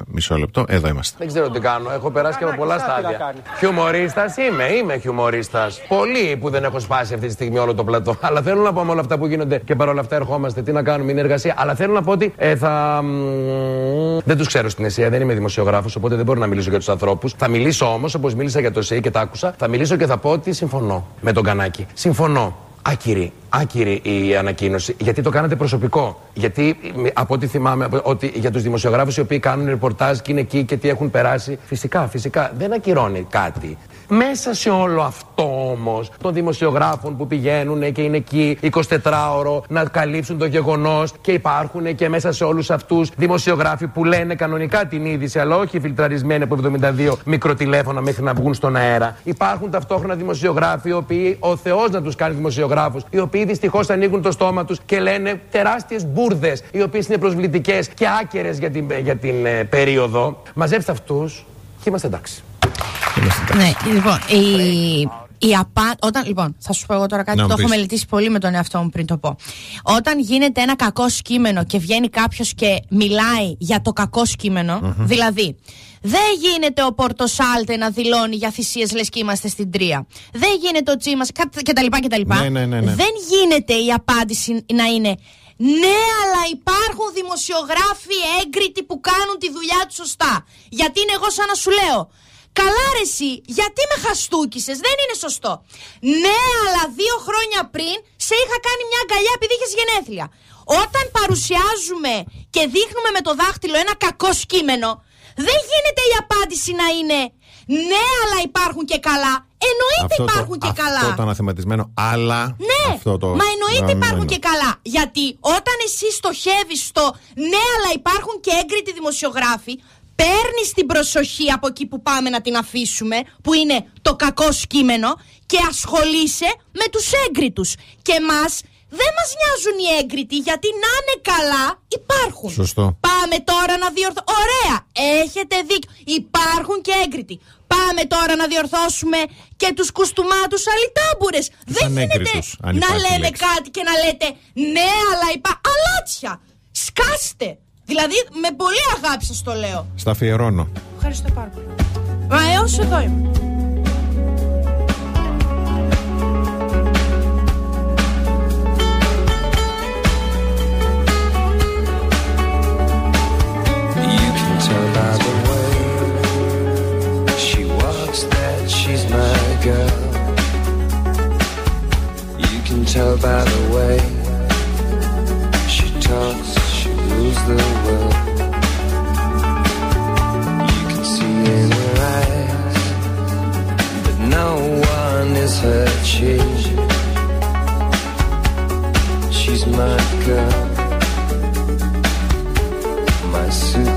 μισό λεπτό, εδώ είμαστε. Δεν ξέρω τι κάνω. Έχω περάσει και από πολλά στάδια. Χιουμορίστας είμαι, είμαι χιουμορίστας. Πολλοί που δεν έχω σπάσει αυτή τη στιγμή όλο το πλατό. Αλλά θέλω να πω με όλα αυτά που γίνονται και παρόλα αυτά ερχόμαστε. Τι να κάνουμε, είναι εργασία. Αλλά θέλω να πω ότι ε, θα. μ, Δεν τους ξέρω στην Εσία, δεν είμαι δημοσιογράφος, οπότε δεν μπορώ να μιλήσω για τους ανθρώπους. Θα μιλήσω όμως, όπως μίλησα για το ΕΣΥ και τα άκουσα, θα μιλήσω και θα πω ότι συμφωνώ με τον Κανάκη. Συμφωνώ. Άκυρη, άκυρη η ανακοίνωση. Γιατί το κάνατε προσωπικό. Γιατί ε, από ό,τι θυμάμαι, από- ότι για τους δημοσιογράφους οι οποίοι κάνουν ρεπορτάζ και είναι εκεί και τι έχουν περάσει. Φυσικά, φυσικά δεν ακυρώνει κάτι. Μέσα σε όλο αυτό όμως των δημοσιογράφων που πηγαίνουν και είναι εκεί 24ωρο να καλύψουν το γεγονός και υπάρχουν και μέσα σε όλους αυτούς δημοσιογράφοι που λένε κανονικά την είδηση, αλλά όχι φιλτραρισμένοι από 72 μικροτηλέφωνα μέχρι να βγουν στον αέρα. Υπάρχουν ταυτόχρονα δημοσιογράφοι, οι οποίοι ο Θεός να τους κάνει δημοσιογράφους, οι οποίοι δυστυχώς ανοίγουν το στόμα τους και λένε τεράστιες μπουρδες, οι οποίες είναι προσβλητικές και άκερες για την, για την ε, περίοδο. Μαζέψτε αυτούς και είμαστε εντάξει. Ναι, λοιπόν, η, η απα... όταν, λοιπόν, θα σου πω εγώ τώρα κάτι Να που μου το έχω πεις. μελετήσει πολύ με τον εαυτό μου πριν το πω. Όταν γίνεται ένα κακό σκήμενο και βγαίνει κάποιος και μιλάει για το κακό σκήμενο, Μμμ. δηλαδή. Δεν γίνεται ο Πορτοσάλτε να δηλώνει για θυσίες λες και είμαστε στην τρία. Δεν γίνεται ο Τσίμας κτλ. κτλ. Ναι, ναι, ναι, ναι. Δεν γίνεται η απάντηση να είναι ναι, αλλά υπάρχουν δημοσιογράφοι έγκριτοι που κάνουν τη δουλειά τους σωστά. Γιατί είναι εγώ σαν να σου λέω. Καλά ρε εσύ, γιατί με χαστούκισες, δεν είναι σωστό. Ναι, αλλά δύο χρόνια πριν σε είχα κάνει μια αγκαλιά επειδή είχες γενέθλια. Όταν παρουσιάζουμε και δείχνουμε με το δάχτυλο ένα κακό σκήμενο, δεν γίνεται η απάντηση να είναι ναι, αλλά υπάρχουν και καλά. Εννοείται Αυτό υπάρχουν το, και καλά. Αυτό το αναθεματισμένο, αλλά. Ναι, αυτό το μα εννοείται υπάρχουν γραμμένο. και καλά. Γιατί όταν εσύ στοχεύεις στο ναι, αλλά υπάρχουν και έγκριτοι δημοσιογράφοι, παίρνεις την προσοχή από εκεί που πάμε να την αφήσουμε, που είναι το κακό σκήμενο, και ασχολείσαι με τους έγκριτους. Και εμά δεν μας νοιάζουν οι έγκριτοι, γιατί να είναι καλά υπάρχουν. Σωστό. Πάμε τώρα να διορθώσουμε. Ωραία! Έχετε δίκιο. Υπάρχουν και έγκριτοι. Πάμε τώρα να διορθώσουμε και τους κουστούμάτους αλιτάμπουρες. Δεν γίνεται ανέγκριτους, αν να υπάρχει λέμε λέξη. κάτι και να λέτε ναι, αλλά υπά... Αλάτσια! Σκάστε! Δηλαδή με πολύ αγάπη σας το λέω. Στα. Ευχαριστώ πάρα πολύ. Μα έως rules the world. You can see in her eyes that no one is her chief. She's my girl my supergirl.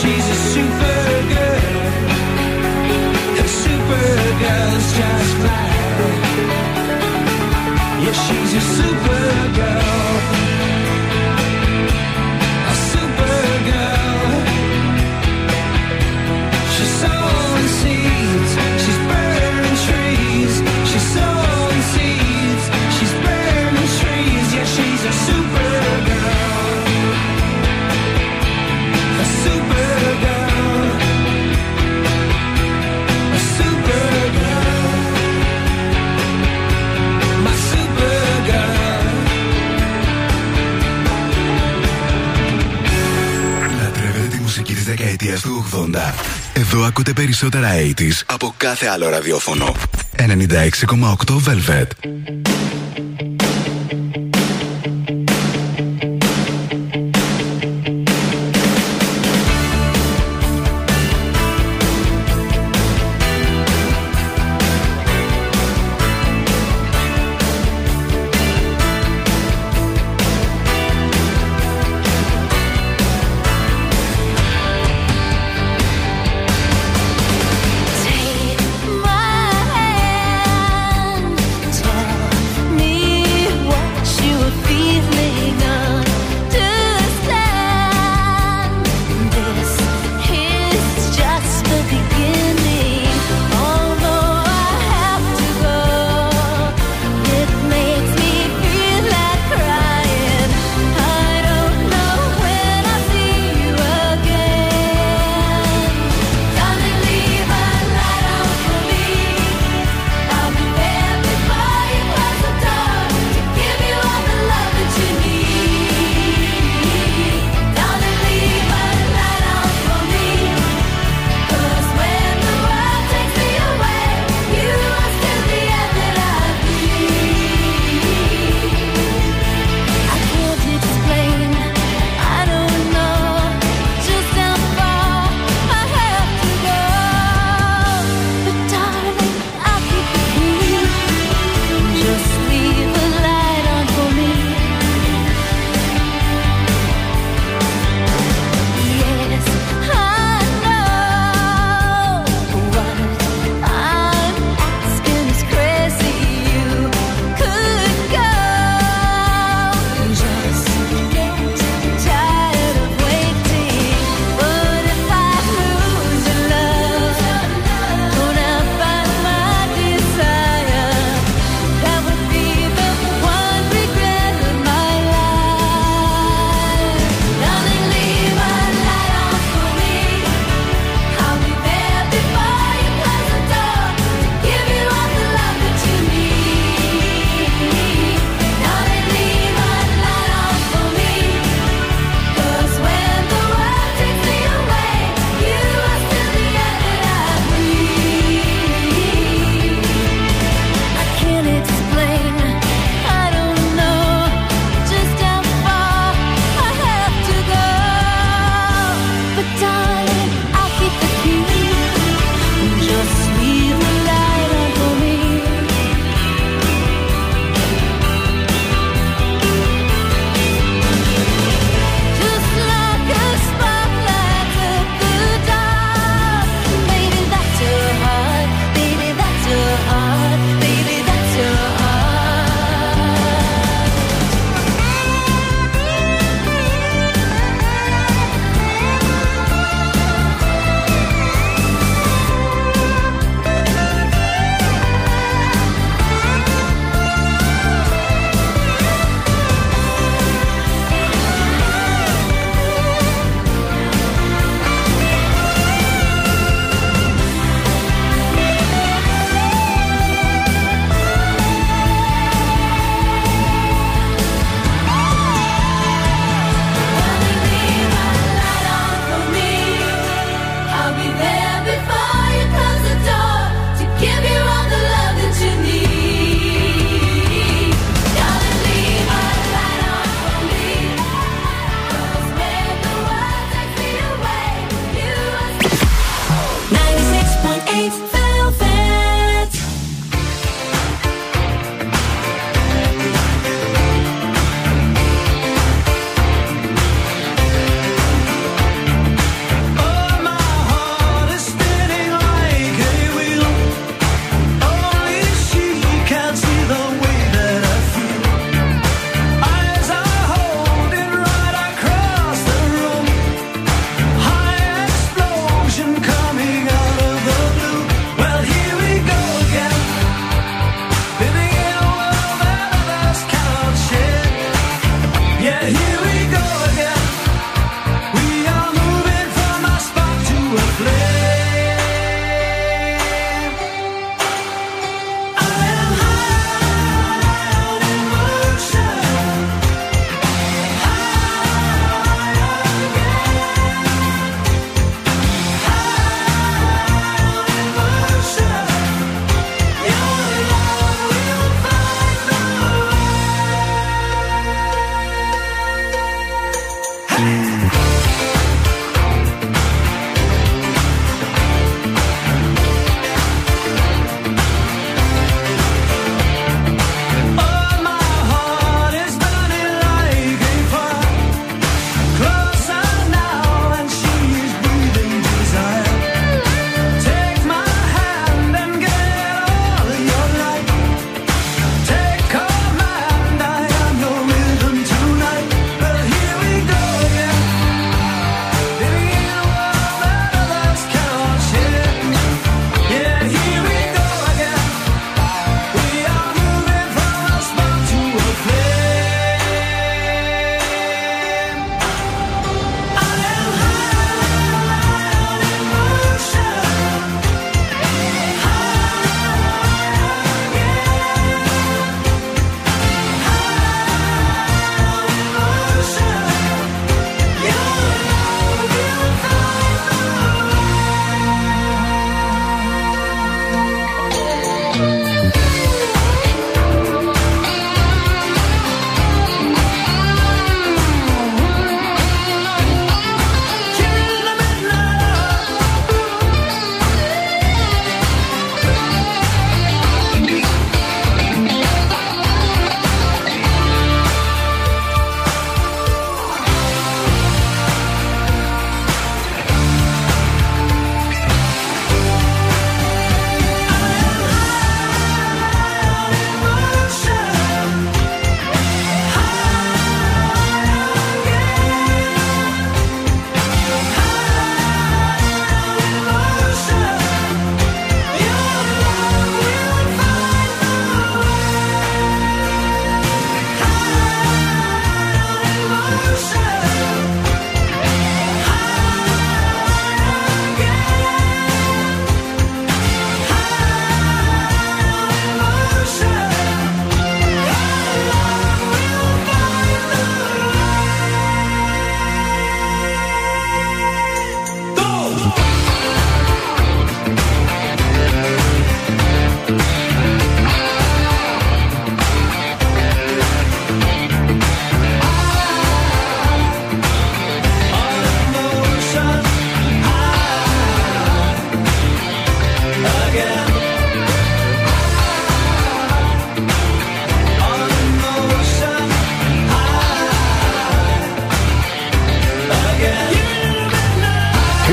She's a super girl. Εδώ ακούτε περισσότερα 80's από κάθε άλλο ραδιόφωνο. 96,8 Velvet.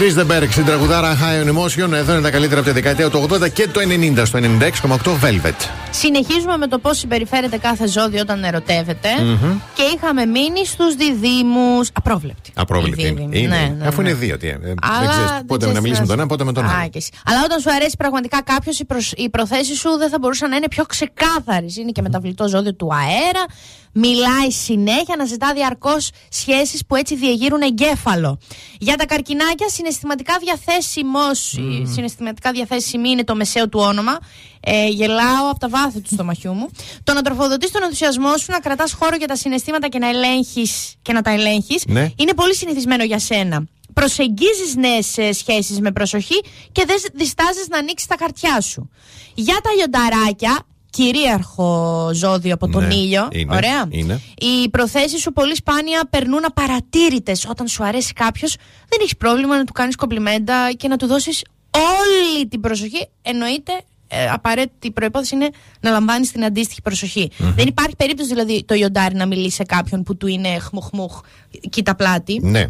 Chris the Berg στην τραγουδάρα High on Emotion. Εδώ είναι τα καλύτερα από τη δεκαετία του 80 και το 90 στο 96,8 Velvet. Συνεχίζουμε με το πώς συμπεριφέρεται κάθε ζώδιο όταν ερωτεύεται. Μμμ. Και είχαμε μείνει στους διδήμου. Απρόβλεπτοι. Απρόβλεπτη Οι είναι. δίδυμοι. είναι. Ναι, ναι, Αφού ναι. είναι δύο. Τι, ε, δεν Αλλά ξέρεις δεν πότε ξέρεις να τι μιλήσει με να τον ένα, σου- πότε με τον Α, άλλο. και εσύ. Αλλά όταν σου αρέσει πραγματικά κάποιος, οι, προσ... οι προθέσεις σου δεν θα μπορούσαν να είναι πιο ξεκάθαρες. Είναι και μεταβλητό ζώδιο του αέρα. Μιλάει συνέχεια, να ζητά διαρκώς σχέσεις που έτσι διεγείρουν εγκέφαλο. Για τα καρκινάκια, συναισθηματικά διαθέσιμος. Συναισθηματικά διαθέσιμη είναι το μεσαίο του όνομα. Ε, γελάω από τα βάθη του στομαχιού μου. Το να τροφοδοτείς τον ενθουσιασμό σου, να κρατάς χώρο για τα συναισθήματα και να, ελέγχεις, και να τα ελέγχεις, Ναι. είναι πολύ συνηθισμένο για σένα. Προσεγγίζεις νέες σχέσεις με προσοχή και δεν διστάζεις να ανοίξεις τα χαρτιά σου. Για τα λιονταράκια, κυρίαρχο ζώδιο από τον Ναι, ήλιο, είναι, ωραία. είναι. Οι προθέσεις σου πολύ σπάνια περνούν απαρατήρητες όταν σου αρέσει κάποιος. Δεν έχεις πρόβλημα να του κάνεις κομπλιμέντα και να του δώσεις όλη την προσοχή. Εννοείται ε, απαραίτητη προπόθεση είναι να λαμβάνεις την αντίστοιχη προσοχή. Δεν υπάρχει περίπτωση δηλαδή το λιοντάρι να μιλήσει σε κάποιον που του είναι χμουχμουχ, κοίτα πλάτη. Ναι.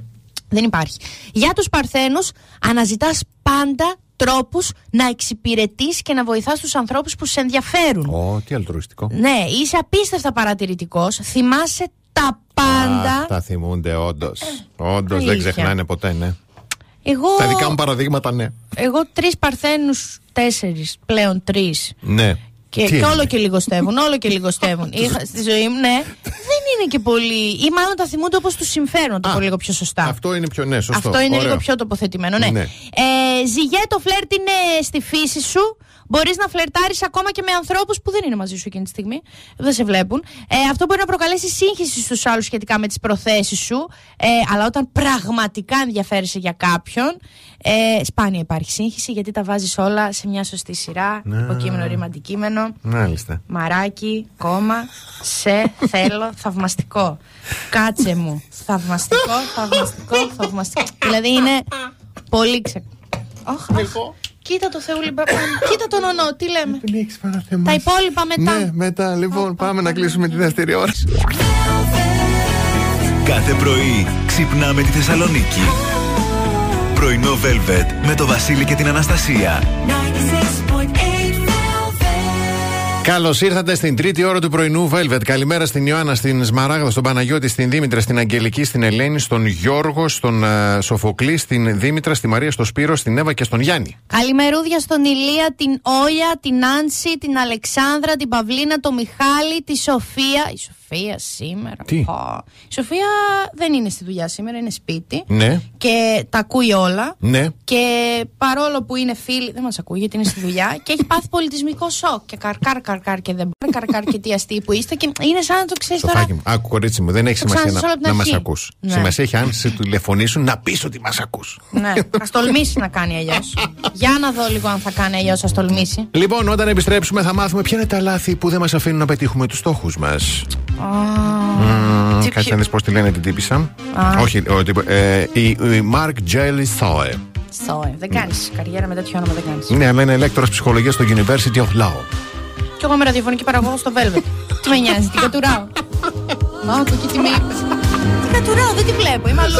Δεν υπάρχει. Για τους παρθένους αναζητάς πάντα τρόπους να εξυπηρετείς και να βοηθάς τους ανθρώπους που σε ενδιαφέρουν. Ω, τι αλτρουιστικό. Ναι, είσαι απίστευτα παρατηρητικός, θυμάσαι τα πάντα. Α, τα θυμούνται, όντως. Όντως δεν Αλήθεια. ξεχνάνε ποτέ, ναι. Εγώ, Τα δικά μου παραδείγματα, ναι. εγώ τρεις παρθένους, τέσσερις, πλέον τρεις. Ναι. Και, Τι και έγινε; όλο και λιγοστεύουν, όλο και λιγοστεύουν. Είχα στη ζωή μου, ναι. Δεν είναι και πολύ. ή μάλλον τα θυμούνται όπως τους συμφέρουν, να το πω λίγο πιο σωστά. Αυτό είναι πιο ναι, σωστό. Αυτό είναι Ωραίο. λίγο πιο τοποθετημένο, ναι. Ναι. Ε, ζυγέ, το φλερτ είναι στη φύση σου. Μπορείς να φλερτάρεις ακόμα και με ανθρώπους που δεν είναι μαζί σου εκείνη τη στιγμή. Δεν σε βλέπουν. Ε, αυτό μπορεί να προκαλέσει σύγχυση στους άλλους σχετικά με τις προθέσεις σου. Ε, αλλά όταν πραγματικά ενδιαφέρεσαι για κάποιον, ε, σπάνια υπάρχει σύγχυση γιατί τα βάζεις όλα σε μια σωστή σειρά. Ναι. Υποκείμενο, ρήμα, αντικείμενο. Μάλιστα. Μαράκι, κόμμα, σε θέλω, θαυμαστικό. Κάτσε μου. Θαυμαστικό, θαυμαστικό, θαυμαστικό. Δηλαδή είναι πολύ ξε... Αχ, αχ. Κοίτα το Θεούλη Μπαπάν. Κοίτα τον ονό, τι λέμε. Τα υπόλοιπα μετά. Ναι, μετά λοιπόν πάμε να κλείσουμε τη δεύτερη ώρα. Κάθε πρωί ξυπνάμε τη Θεσσαλονίκη. Πρωινό Velvet με το Βασίλη και την Αναστασία. 96.8 Καλώς ήρθατε στην τρίτη ώρα του πρωινού Velvet. Καλημέρα στην Ιωάννα, στην Σμαράγδα, στον Παναγιώτη, στην Δήμητρα, στην Αγγελική, στην Ελένη, στον Γιώργο, στον ε, Σοφοκλή, στην Δήμητρα, στη Μαρία, στον Σπύρο, στην Εύα και στον Γιάννη. Καλημερούδια στον Ηλία, την Όλια, την Άνση, την Αλεξάνδρα, την Παυλίνα, τον Μιχάλη, τη Σοφία. Η Σοφία σήμερα. Τι; Πω. Η Σοφία δεν είναι στη δουλειά σήμερα, είναι σπίτι. Ναι, Και τα ακούει όλα. ναι. Και παρόλο που είναι φίλη, δεν μας ακούει γιατί είναι στη δουλειά και έχει πάθει πολιτισμικό σοκ. Και καρκάρ, καρκάρ και δεν μπορεί, καρκάρ και τι αστεί που είστε. Και είναι σαν να το ξέρεις τώρα. Σοφάκι μου, άκου κορίτσι μου, δεν έχεις Το σημασία ξαναζήσω να, όλο από την να μας αρχή. ακούς. Ναι. Σημασία έχει αν σε τηλεφωνήσουν να πεις ότι μας ακούς. Ναι, ας τολμήσεις να κάνει αλλιώς. Για να δω λίγο αν θα κάνει αλλιώς, ας τολμήσει. Λοιπόν, όταν επιστρέψουμε θα μάθουμε ποια είναι τα λάθη που δεν μας αφήνουν να πετύχουμε τους στόχους μας. Τι Κάτσε ποιο- να δεις πώς τη λένε την τύπησα. Α. Όχι, ο τύπο- ε, η, η Mark Jelly Soe. Σόε, δεν κάνεις καριέρα με τέτοιο όνομα, δεν κάνεις. Ναι, αλλά είναι λέκτορα ψυχολογίας στο University of Law. Κι εγώ είμαι ραδιοφωνική παραγωγός στο Velvet. Τι με νοιάζει, την κατουράω. Άκου και τι με είπε. Την κατουράω, δεν τη βλέπω, είμαι αλλού.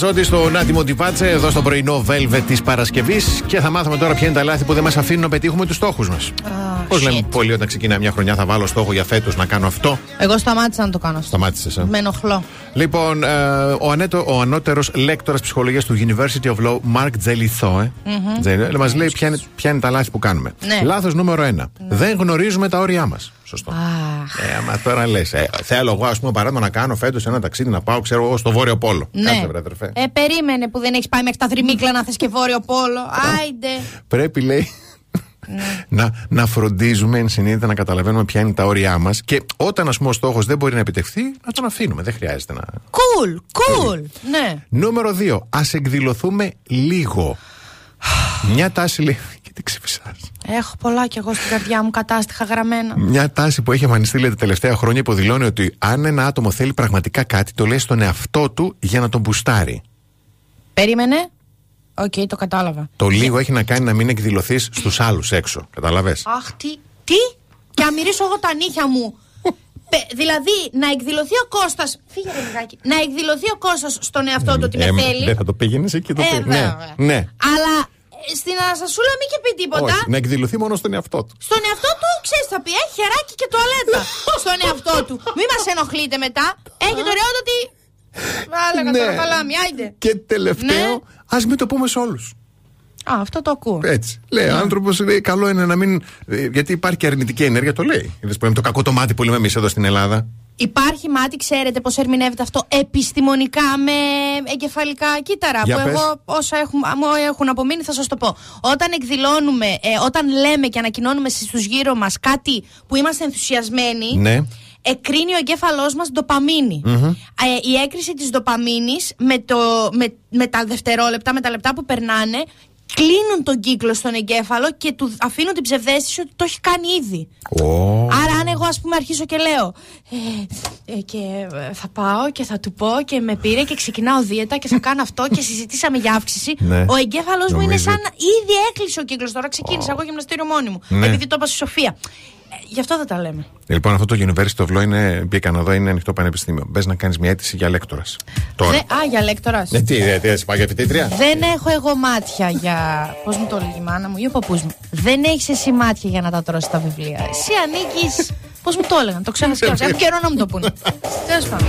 È. Έρο Ραματσόντη στο Νάτι Μοντιπάτσε, εδώ στο πρωινό Velvet της Παρασκευής. Και θα μάθουμε τώρα ποια είναι τα λάθη που δεν μας αφήνουν να πετύχουμε τους στόχους μας. Πώς λέμε πολλοί όταν ξεκινάει μια χρονιά, θα βάλω στόχο για φέτος να κάνω αυτό; Εγώ σταμάτησα να το κάνω αυτό. Σταμάτησες. Με ενοχλώ. Λοιπόν, ε, ο, ανέτο, ο ανώτερος λέκτορας ψυχολογίας του University of Law, Mark Τζελιθό, ε, Μμμ. μας λέει ποια είναι, ποια είναι τα λάθη που κάνουμε. Ναι. Λάθος νούμερο ένα. Δεν γνωρίζουμε τα όρια μας. Σωστό. Ε, άμα τώρα λες, ε, θέλω εγώ, ας πούμε, παράδειγμα να κάνω φέτος ένα ταξίδι να πάω, ξέρω εγώ, στο Βόρειο Πόλο. Ναι. Κάτσε, βρε, αδερφέ. Ε, περίμενε που δεν έχεις πάει μέχρι τα Θρυμίκλα να θες και βόρειο πόλο. Άιντε. Πρέπει, λέει, να, να φροντίζουμε ενσυνείδητα να καταλαβαίνουμε ποια είναι τα όρια μας και όταν ας πούμε ο στόχος δεν μπορεί να επιτευχθεί, να τον αφήνουμε. Δεν χρειάζεται να. Cool, cool. Ναι. Νούμερο 2. Α εκδηλωθούμε λίγο. Μια τάση λέει. Γιατί ξεφυσάς. Έχω πολλά κι εγώ στην καρδιά μου κατάστοιχα γραμμένα. Μια τάση που έχει εμφανιστεί λέει, τα τελευταία χρόνια υποδηλώνει ότι αν ένα άτομο θέλει πραγματικά κάτι, το λέει στον εαυτό του για να τον μπουστάρει. Περίμενε. Οκ, το κατάλαβα. Το λίγο έχει να κάνει να μην εκδηλωθείς στους άλλους έξω. Καταλαβέ. Αχ, τι. Τι; Και να μυρίσω εγώ τα νύχια μου. Πε- δηλαδή, να εκδηλωθεί ο Κώστας Φύγε ρε λιγάκι. Να εκδηλωθεί ο Κώστας στον εαυτό του ότι με θέλει. δεν θα το πήγαινες εκεί το Ε, πήγαινε. Ναι, βέβαια. ναι. Αλλά ε, στην Αναστασούλα μην και πει τίποτα. Όχι, να εκδηλωθεί μόνο στον εαυτό του. Στον εαυτό του, ξέρεις, θα πει: Έχει χεράκι και τουαλέτα. Στον εαυτό του. Μην μας ενοχλείτε μετά. Έχει το ωραίο ότι. Βάλε Ναι. τώρα παλάμη, άιντε. Και τελευταίο, ας μην το πούμε σε όλους. Α, αυτό το ακούω. Έτσι. Λέει, ο άνθρωπος λέει: Καλό είναι να μην. ε, Γιατί υπάρχει και αρνητική ενέργεια, το λέει. Είδες που είναι το κακό το μάτι που λέμε εμείς εδώ στην Ελλάδα. Υπάρχει μάτι, ξέρετε πώς ερμηνεύεται αυτό επιστημονικά με εγκεφαλικά κύτταρα. Για που πες. εγώ όσα έχουν, μου έχουν απομείνει θα σας το πω. Όταν εκδηλώνουμε, ε, όταν λέμε και ανακοινώνουμε στους γύρω μας κάτι που είμαστε ενθουσιασμένοι, Ναι. Εκρίνει ο εγκέφαλός μας ντοπαμίνη. Μμμ. Ε, η έκρηση της ντοπαμίνης με, το, με, με τα δευτερόλεπτα, με τα λεπτά που περνάνε, κλείνουν τον κύκλο στον εγκέφαλο και του αφήνουν την ψευδέστηση ότι το έχει κάνει ήδη. Άρα, αν εγώ, ας πούμε, αρχίσω και λέω. Ε, ε, και ε, θα πάω και θα του πω και με πήρε και ξεκινάω δίαιτα και θα κάνω αυτό και συζητήσαμε για αύξηση. Ναι. Ο εγκέφαλο μου είναι Νομίζει σαν ότι- ήδη έκλεισε ο κύκλος. Τώρα ξεκίνησα εγώ γυμναστήριο μόνη μου. Ναι. Επειδή το είπα στη Σοφία. Ε, γι' αυτό δεν τα λέμε. Λοιπόν, αυτό το University of Law είναι, μπήκαν εδώ, είναι ανοιχτό πανεπιστήμιο. Μπες να κάνεις μια αίτηση για λέκτορας. Τώρα. Δε- α, για λέκτορας. Ε, τι, ε, τι, εσύ πάει για φοιτήτρια; Δεν έχω εγώ μάτια για. Πώς μου το έλεγε η μάνα μου ή ο παππούς μου. Δεν έχεις εσύ μάτια για να τα τρώσει τα βιβλία. Εσύ ανήκει. Πώς μου το έλεγαν, το ξέχασα κιόλα. Έχω καιρό να μου το πούνε. Τέλος πάντων.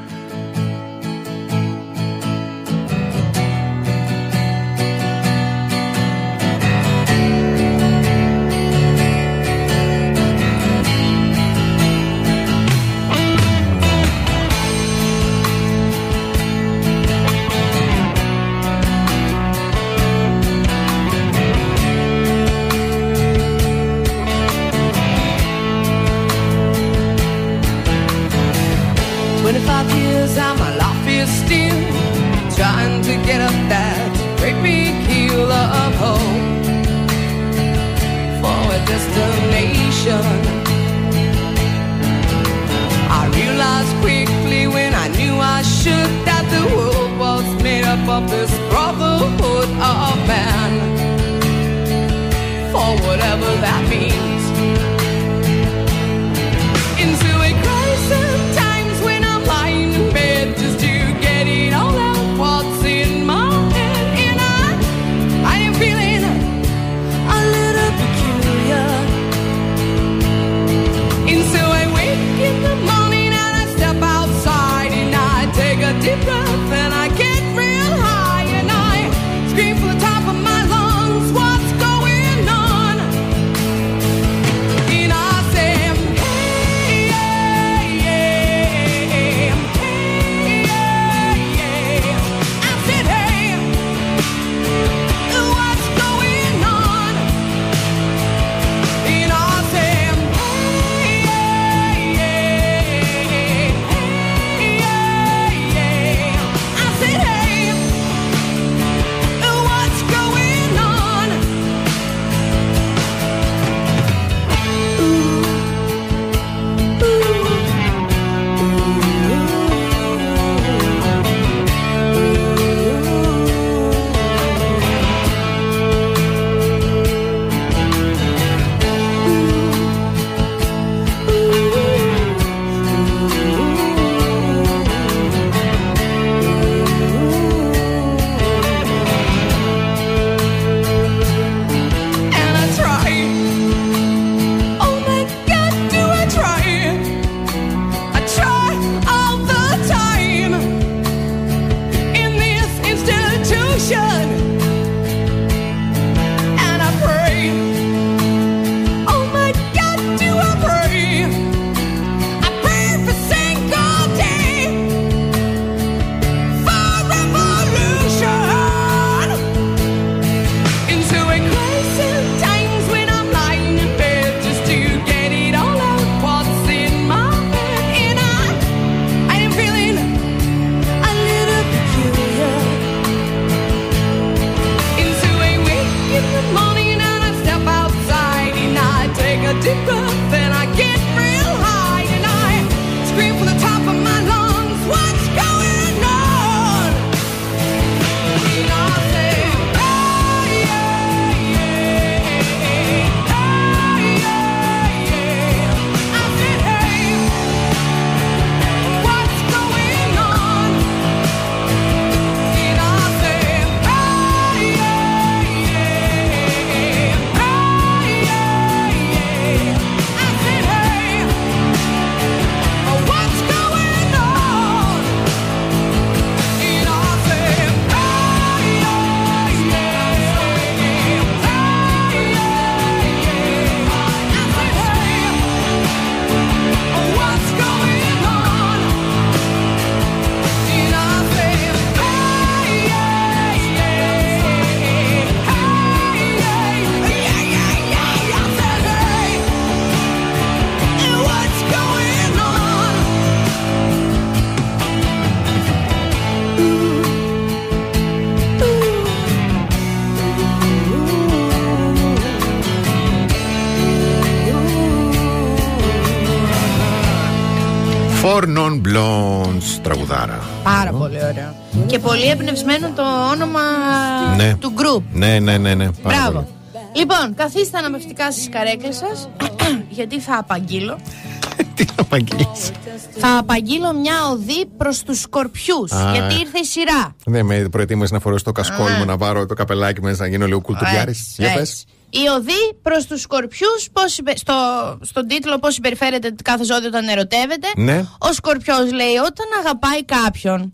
Ναι, ναι, ναι, ναι. πάρα Μπράβο. πολύ. Λοιπόν, καθίστε αναπαυτικά στις καρέκλες σας, γιατί θα απαγγείλω. Τι να απαγγείλεις; Θα απαγγείλω μια οδή προς τους σκορπιούς. Α. Γιατί ήρθε η σειρά. Δεν με προετοίμασε να φορέσω το κασκόλ Α. μου, να πάρω το καπελάκι μέσα, να γίνω λίγο κουλτουριάρης. Έτσι, Για έτσι. πες. Η οδή προς τους σκορπιούς, στο, στον τίτλο Πώς συμπεριφέρεται κάθε ζώδιο όταν ερωτεύεται. Ναι. Ο σκορπιός λέει: Όταν αγαπάει κάποιον,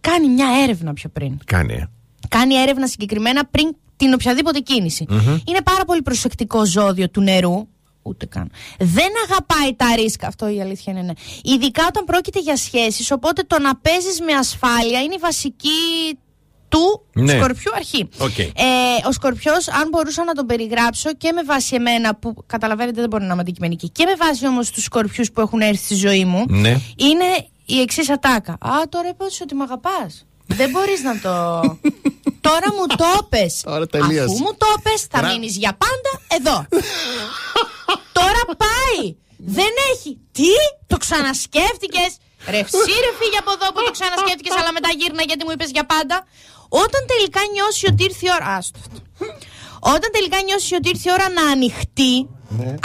κάνει μια έρευνα πιο πριν. Κάνει. Ε. Κάνει έρευνα συγκεκριμένα πριν την οποιαδήποτε κίνηση. Μμμ. Είναι πάρα πολύ προσεκτικό ζώδιο του νερού. Ούτε καν. Δεν αγαπάει τα ρίσκα. Αυτό η αλήθεια είναι. ναι. Ειδικά όταν πρόκειται για σχέσεις. Οπότε το να παίζεις με ασφάλεια είναι η βασική του Ναι. σκορπιού αρχή. Οκ. Ε, ο Σκορπιός, αν μπορούσα να τον περιγράψω και με βάση εμένα, που καταλαβαίνετε δεν μπορεί να είμαι αντικειμενική, και με βάση όμως τους Σκορπιούς που έχουν έρθει στη ζωή μου, Ναι. είναι η εξής ατάκα. Α, τώρα είπα ότι με αγαπάς. Δεν μπορείς να το. τώρα μου το πες. Τώρα τελείωσε. Αφού μου το πες, θα Ρα- μείνεις για πάντα εδώ. τώρα πάει. Δεν έχει. Τι, το ξανασκέφτηκες; Ρε, εσύ ρε φύγε από εδώ που το ξανασκέφτηκες, αλλά μετά γύρνα γιατί μου είπες για πάντα. Όταν τελικά νιώσει ότι ήρθε η ώρα. Άστο. αυτό. Όταν τελικά νιώσει ότι ήρθε η ώρα να ανοιχτεί,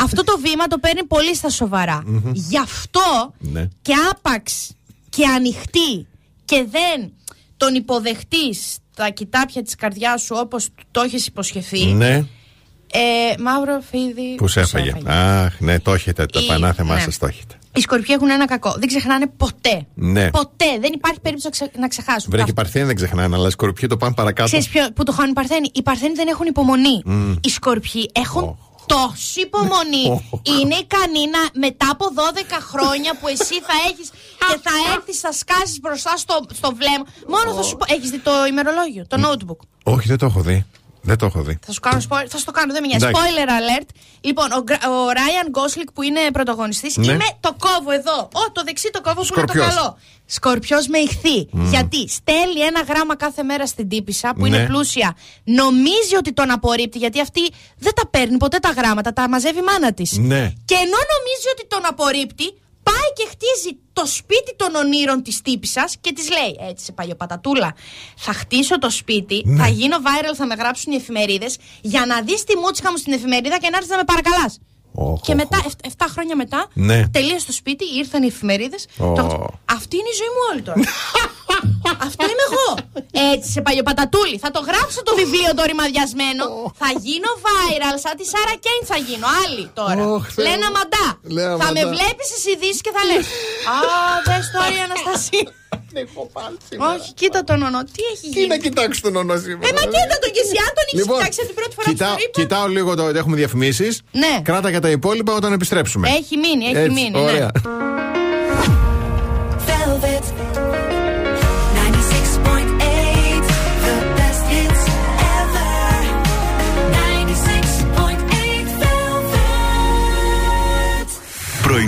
αυτό το βήμα το παίρνει πολύ στα σοβαρά. Μμμ. Γι' αυτό Ναι. και άπαξ και ανοιχτή και δεν τον υποδεχτείς στα κοιτάπια της καρδιάς σου όπως το έχεις υποσχεθεί Ναι. ε, μαύρο φίδι Που σε έφαγε. Αχ, ναι, το έχετε. Το Η- πανάθεμά ναι. σας το έχετε. οι σκορπιοί έχουν ένα κακό δεν ξεχνάνε ποτέ Ναι. ποτέ δεν υπάρχει περίπτωση να, ξε- να ξεχάσουν Βρε και οι Αυτό. Παρθένοι δεν ξεχνάνε, αλλά οι σκορπιοί το πάνε παρακάτω. Ξέρεις ποιο, που το χάνουν οι Παρθένοι οι Παρθένοι δεν έχουν υπομονή Μμ. οι σκορπιοί έχουν τόση υπομονή είναι ικανοί να μετά από 12 χρόνια που εσύ θα έχεις και θα έρθεις θα σκάσεις μπροστά στο, στο βλέμμα. Μόνο θα σου πω έχεις δει το ημερολόγιο το notebook; Όχι, δεν το έχω δει. Δεν το έχω δει. Θα σου κάνω spoiler, θα σου το κάνω, δεν με νοιάζει. Εντάξει. Spoiler alert. Λοιπόν, ο, Γκρα- ο Ryan Gosling που είναι πρωταγωνιστής Ναι. είναι το κόβω εδώ. Ω, το δεξί το κόβω που είναι το Σκορπιός. καλό. Σκορπιός με ηχθή. Μμ. Γιατί στέλνει ένα γράμμα κάθε μέρα στην τύπησα που είναι Ναι. πλούσια. Νομίζει ότι τον απορρίπτει γιατί αυτή δεν τα παίρνει ποτέ τα γράμματα, τα μαζεύει η μάνα της. Ναι. Και ενώ νομίζει ότι τον απορρίπτει, πάει και χτίζει το σπίτι των ονείρων της τύπησα και της λέει: Έτσι, σε παλιοπατατούλα, θα χτίσω το σπίτι, Ναι. θα γίνω viral, θα με γράψουν οι εφημερίδες για να δεις τη μούτσικα μου στην εφημερίδα και να έρθεις να με παρακαλάς. Και μετά, 7 χρόνια μετά, Ναι. τελείωσε το σπίτι, ήρθαν οι εφημερίδες. Ω. Αυτή είναι η ζωή μου όλη τώρα. Αυτό είμαι εγώ. Έτσι, σε παλιοπατατούλη. Θα το γράψω το βιβλίο το ρημαδιασμένο. θα γίνω viral, σαν τη Σάρα Κέιν θα γίνω. Άλλη τώρα. Ωχ, Θεέ Λένα μου. Μαντά. Λένα θα με Μαντά. βλέπεις στι ειδήσει και θα λες. Α, δες το η Αναστασία. Όχι, κοίτα τον ονό. Τι έχει γίνει; Τι να κοιτάξει τον ονό σήμερα. Ε, μα κοίτα τον και εσύ, αν τον είχε Λοιπόν, κοιτάξει από την πρώτη φορά που κοιτάω, το είπα; κοιτάω λίγο το ότι έχουμε διαφημίσεις. Ναι. Κράτα για τα υπόλοιπα όταν επιστρέψουμε. Έχει μείνει, έχει Έτσι, μείνει. ναι. Ωραία. Velvet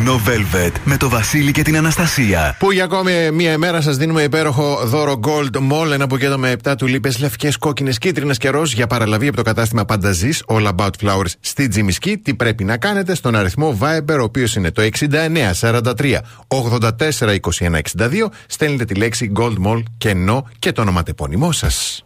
Πρωινό Velvet με το Βασίλη και την Αναστασία. Που για ακόμη μία ημέρα σας δίνουμε υπέροχο δώρο Gold Mall. Ένα μπουκέτο με 7 τουλίπε λευκές, κόκκινες, κίτρινες και ροζ για παραλαβή από το κατάστημα Πανταζή All About Flowers στη Τζιμισκή. Τι πρέπει να κάνετε στον αριθμό Viber, ο οποίος είναι το 6943 84 21 62. Στέλνετε τη λέξη Gold Mall κενό και το ονοματεπώνυμό σας.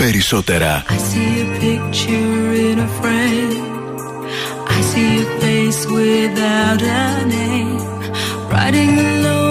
περισσότερα. I see a picture in a frame. I see a face without a name. Riding alone.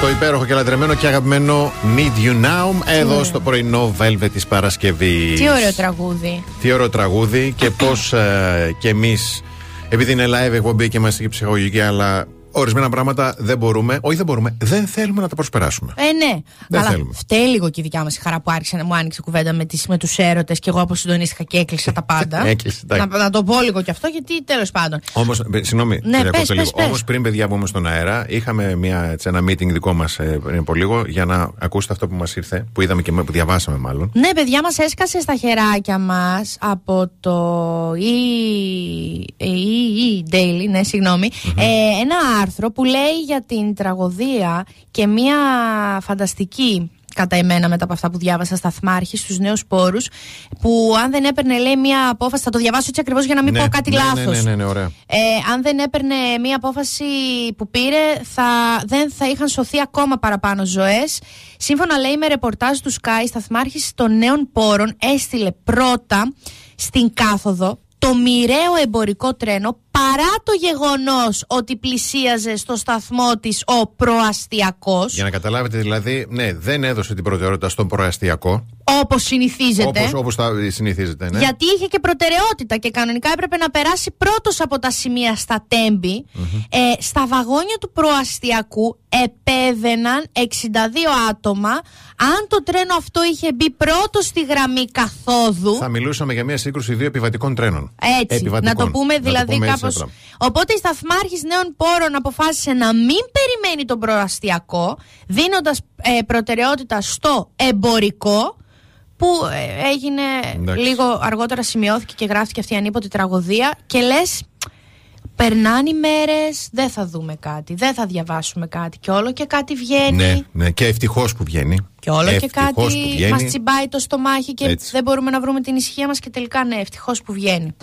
Στο υπέροχο και λατρεμένο και αγαπημένο Need You Now εδώ στο πρωινό Velvet της Παρασκευής. Τι ωραίο τραγούδι. Τι ωραίο τραγούδι και πώς ε, και εμείς, επειδή είναι live εκπομπή και είμαστε και ψυχολογικοί, αλλά ορισμένα πράγματα δεν μπορούμε, όχι δεν μπορούμε, δεν θέλουμε να τα προσπεράσουμε. Ε, ναι. Δεν Αλλά θέλουμε. φταίει λίγο και η δικιά μας η χαρά που άρχισε να μου άνοιξε κουβέντα με, τις, με τους έρωτες και εγώ αποσυντονίστηκα και έκλεισα τα πάντα. Έκλεισε, εντάξει. να, να το πω λίγο και αυτό, γιατί τέλος πάντων. Όμως, συγγνώμη, Ναι, κυρία πες, Κώστα, λίγο. πες, πες. Όμως πριν, παιδιά, βγούμε στον αέρα, είχαμε μια, έτσι, ένα meeting δικό μας πριν από λίγο για να ακούσετε αυτό που μας ήρθε, που είδαμε και που διαβάσαμε μάλλον. Ναι, παιδιά, μας έσκασε στα χεράκια μας από το E, e, e Daily, ναι, συγγνωμη ε, ένα άρθρο που λέει για την τραγωδία και μια φανταστική κατά εμένα μετά από αυτά που διάβασα σταθμάρχη στους νέους πόρους που αν δεν έπαιρνε λέει μια απόφαση θα το διαβάσω έτσι ακριβώς για να μην ναι, πω κάτι ναι, λάθος Ναι, ναι, ναι, ωραία. ε, αν δεν έπαιρνε μία απόφαση που πήρε, θα, δεν θα είχαν σωθεί ακόμα παραπάνω ζωές. Σύμφωνα λέει με ρεπορτάζ του Sky, σταθμάρχης των νέων πόρων έστειλε πρώτα στην κάθοδο το μοιραίο εμπορικό τρένο παρά το γεγονός ότι πλησίαζε στο σταθμό της ο προαστιακός Για να καταλάβετε, δηλαδή, ναι, δεν έδωσε την προτεραιότητα στον προαστιακό. όπως συνηθίζεται Όπως, όπως τα συνηθίζεται, ναι. Γιατί είχε και προτεραιότητα και κανονικά έπρεπε να περάσει πρώτος από τα σημεία στα τεμπη Ε, στα βαγόνια του προαστιακού επέβαιναν 62 άτομα. Αν το τρένο αυτό είχε μπει πρώτος στη γραμμή καθόδου. Θα μιλούσαμε για μια σύγκρουση δύο επιβατικών τρένων. Έτσι, Επιβατικών. να το πούμε Να δηλαδή πούμε έτσι κάπως απλά. Οπότε η σταθμάρχης νέων πόρων αποφάσισε να μην περιμένει τον προαστιακό, δίνοντας προτεραιότητα στο εμπορικό. που ε, έγινε Εντάξει. λίγο αργότερα σημειώθηκε και γράφτηκε αυτή η ανίποτη τραγωδία και λες περνάνε οι μέρες, δεν θα δούμε κάτι, δεν θα διαβάσουμε κάτι και όλο και κάτι βγαίνει. Ναι, ναι, και ευτυχώς που βγαίνει. Και όλο και Ευτυχώς κάτι που βγαίνει. μας τσιμπάει το στομάχι και Έτσι. δεν μπορούμε να βρούμε την ησυχία μας και τελικά ναι, ευτυχώς που βγαίνει.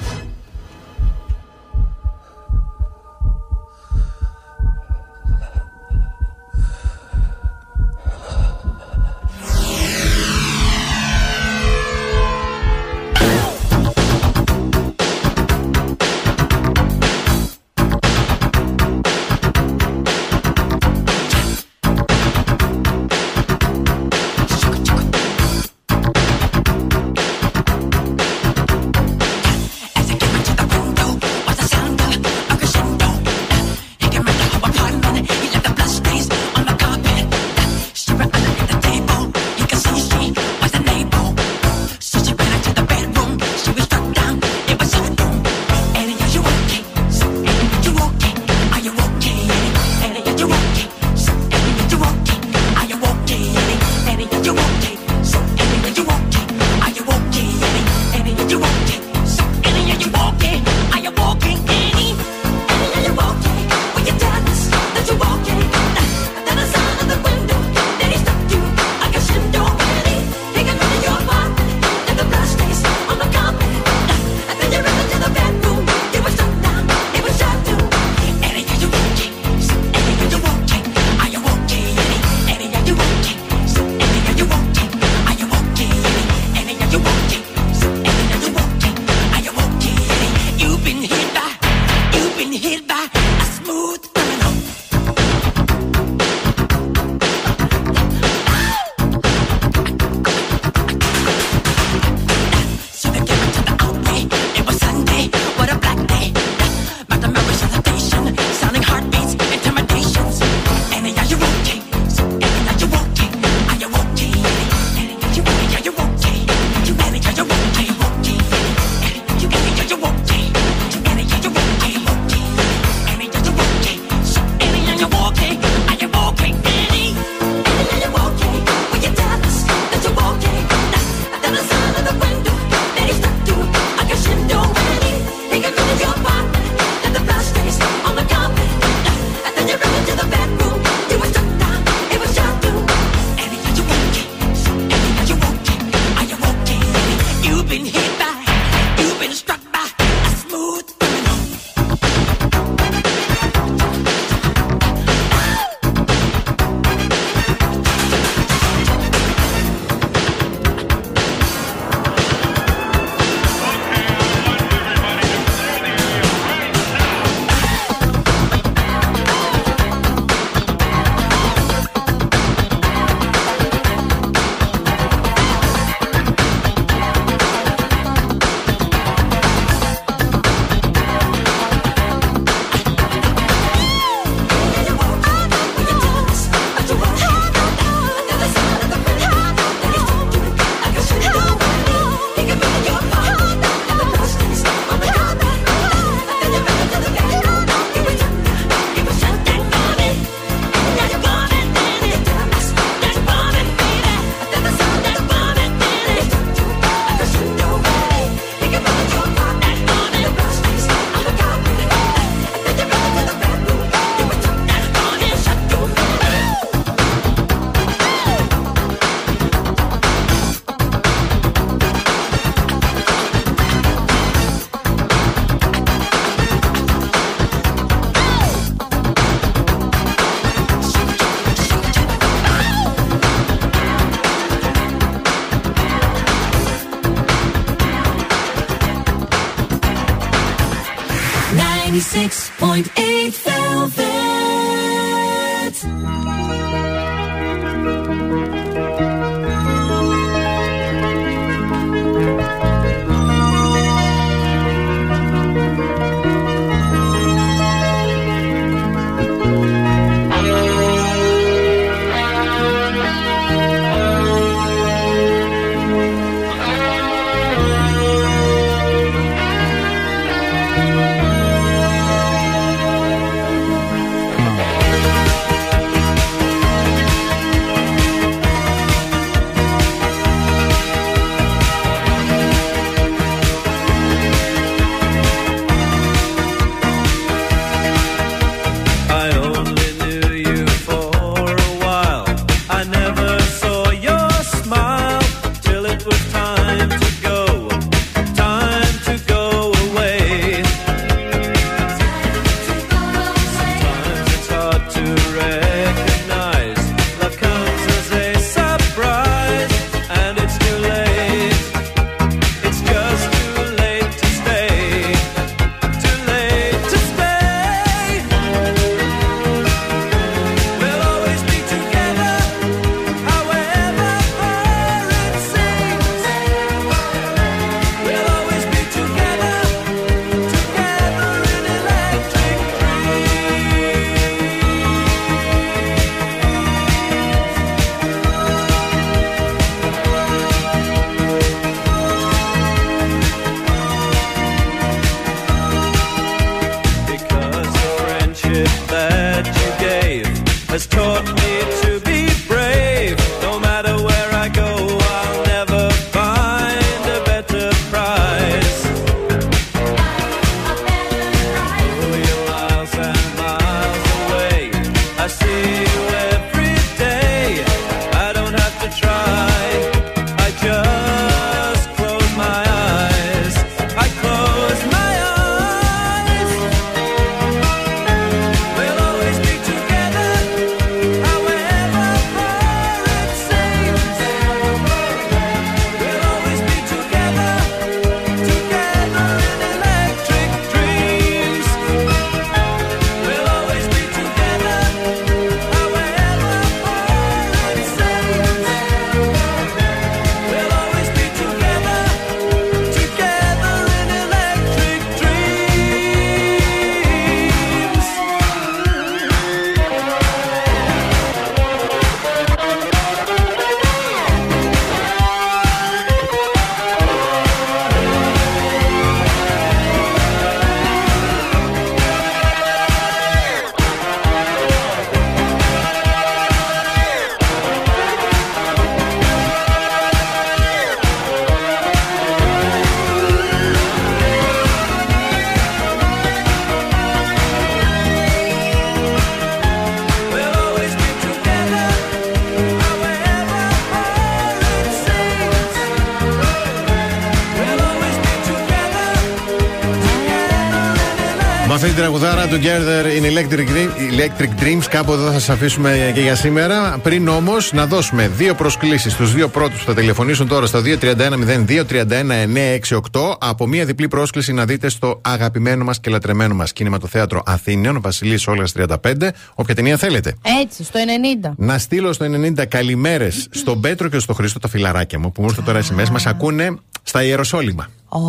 Together in Electric, Dream- Electric Dreams, κάπου εδώ θα σας αφήσουμε και για σήμερα. Πριν όμως να δώσουμε δύο προσκλήσεις στους δύο πρώτους που θα τηλεφωνήσουν τώρα στο 231-02-31-968 από μία διπλή πρόσκληση να δείτε στο αγαπημένο μας και λατρεμένο μας κινηματοθέατρο Αθήνιων, Βασιλής Όλγας 35, όποια ταινία θέλετε. Έτσι, στο 90. Να στείλω στο 90 καλημέρες στον Πέτρο και στο Χρήστο τα φιλαράκια μου που μου ήρθε τώρα SMS μας ακούνε στα Ιεροσόλυμα. Ω,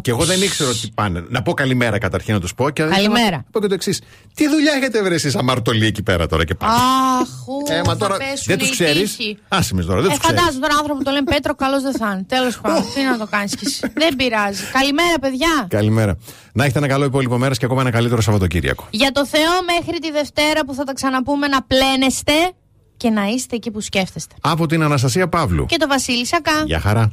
Και εγώ δεν ήξερα ότι πάνε. Να πω καλημέρα καταρχήν να τους πω. Και Καλημέρα. Να πω και το εξής. Τι δουλειά έχετε βρει εσείς αμαρτωλοί εκεί πέρα τώρα και πάλι; Αχ, Ε, μα τώρα δεν τους ξέρεις; Άσε με τώρα, δεν Ε, τους ξέρεις. φαντάζομαι τον άνθρωπο που το λένε Πέτρο, καλός δεν θα είναι. Τέλος πάντων, τι να το κάνεις κι εσύ. Δεν πειράζει. Καλημέρα, παιδιά. Καλημέρα. Να έχετε ένα καλό υπόλοιπο μέρα και ακόμα ένα καλύτερο Σαββατοκύριακο. Για το Θεό, μέχρι τη Δευτέρα που θα τα ξαναπούμε να πλένεστε και να είστε εκεί που σκέφτεστε. Από την Αναστασία Παύλου. Και το Βασίλη Σακά. Γεια χαρά.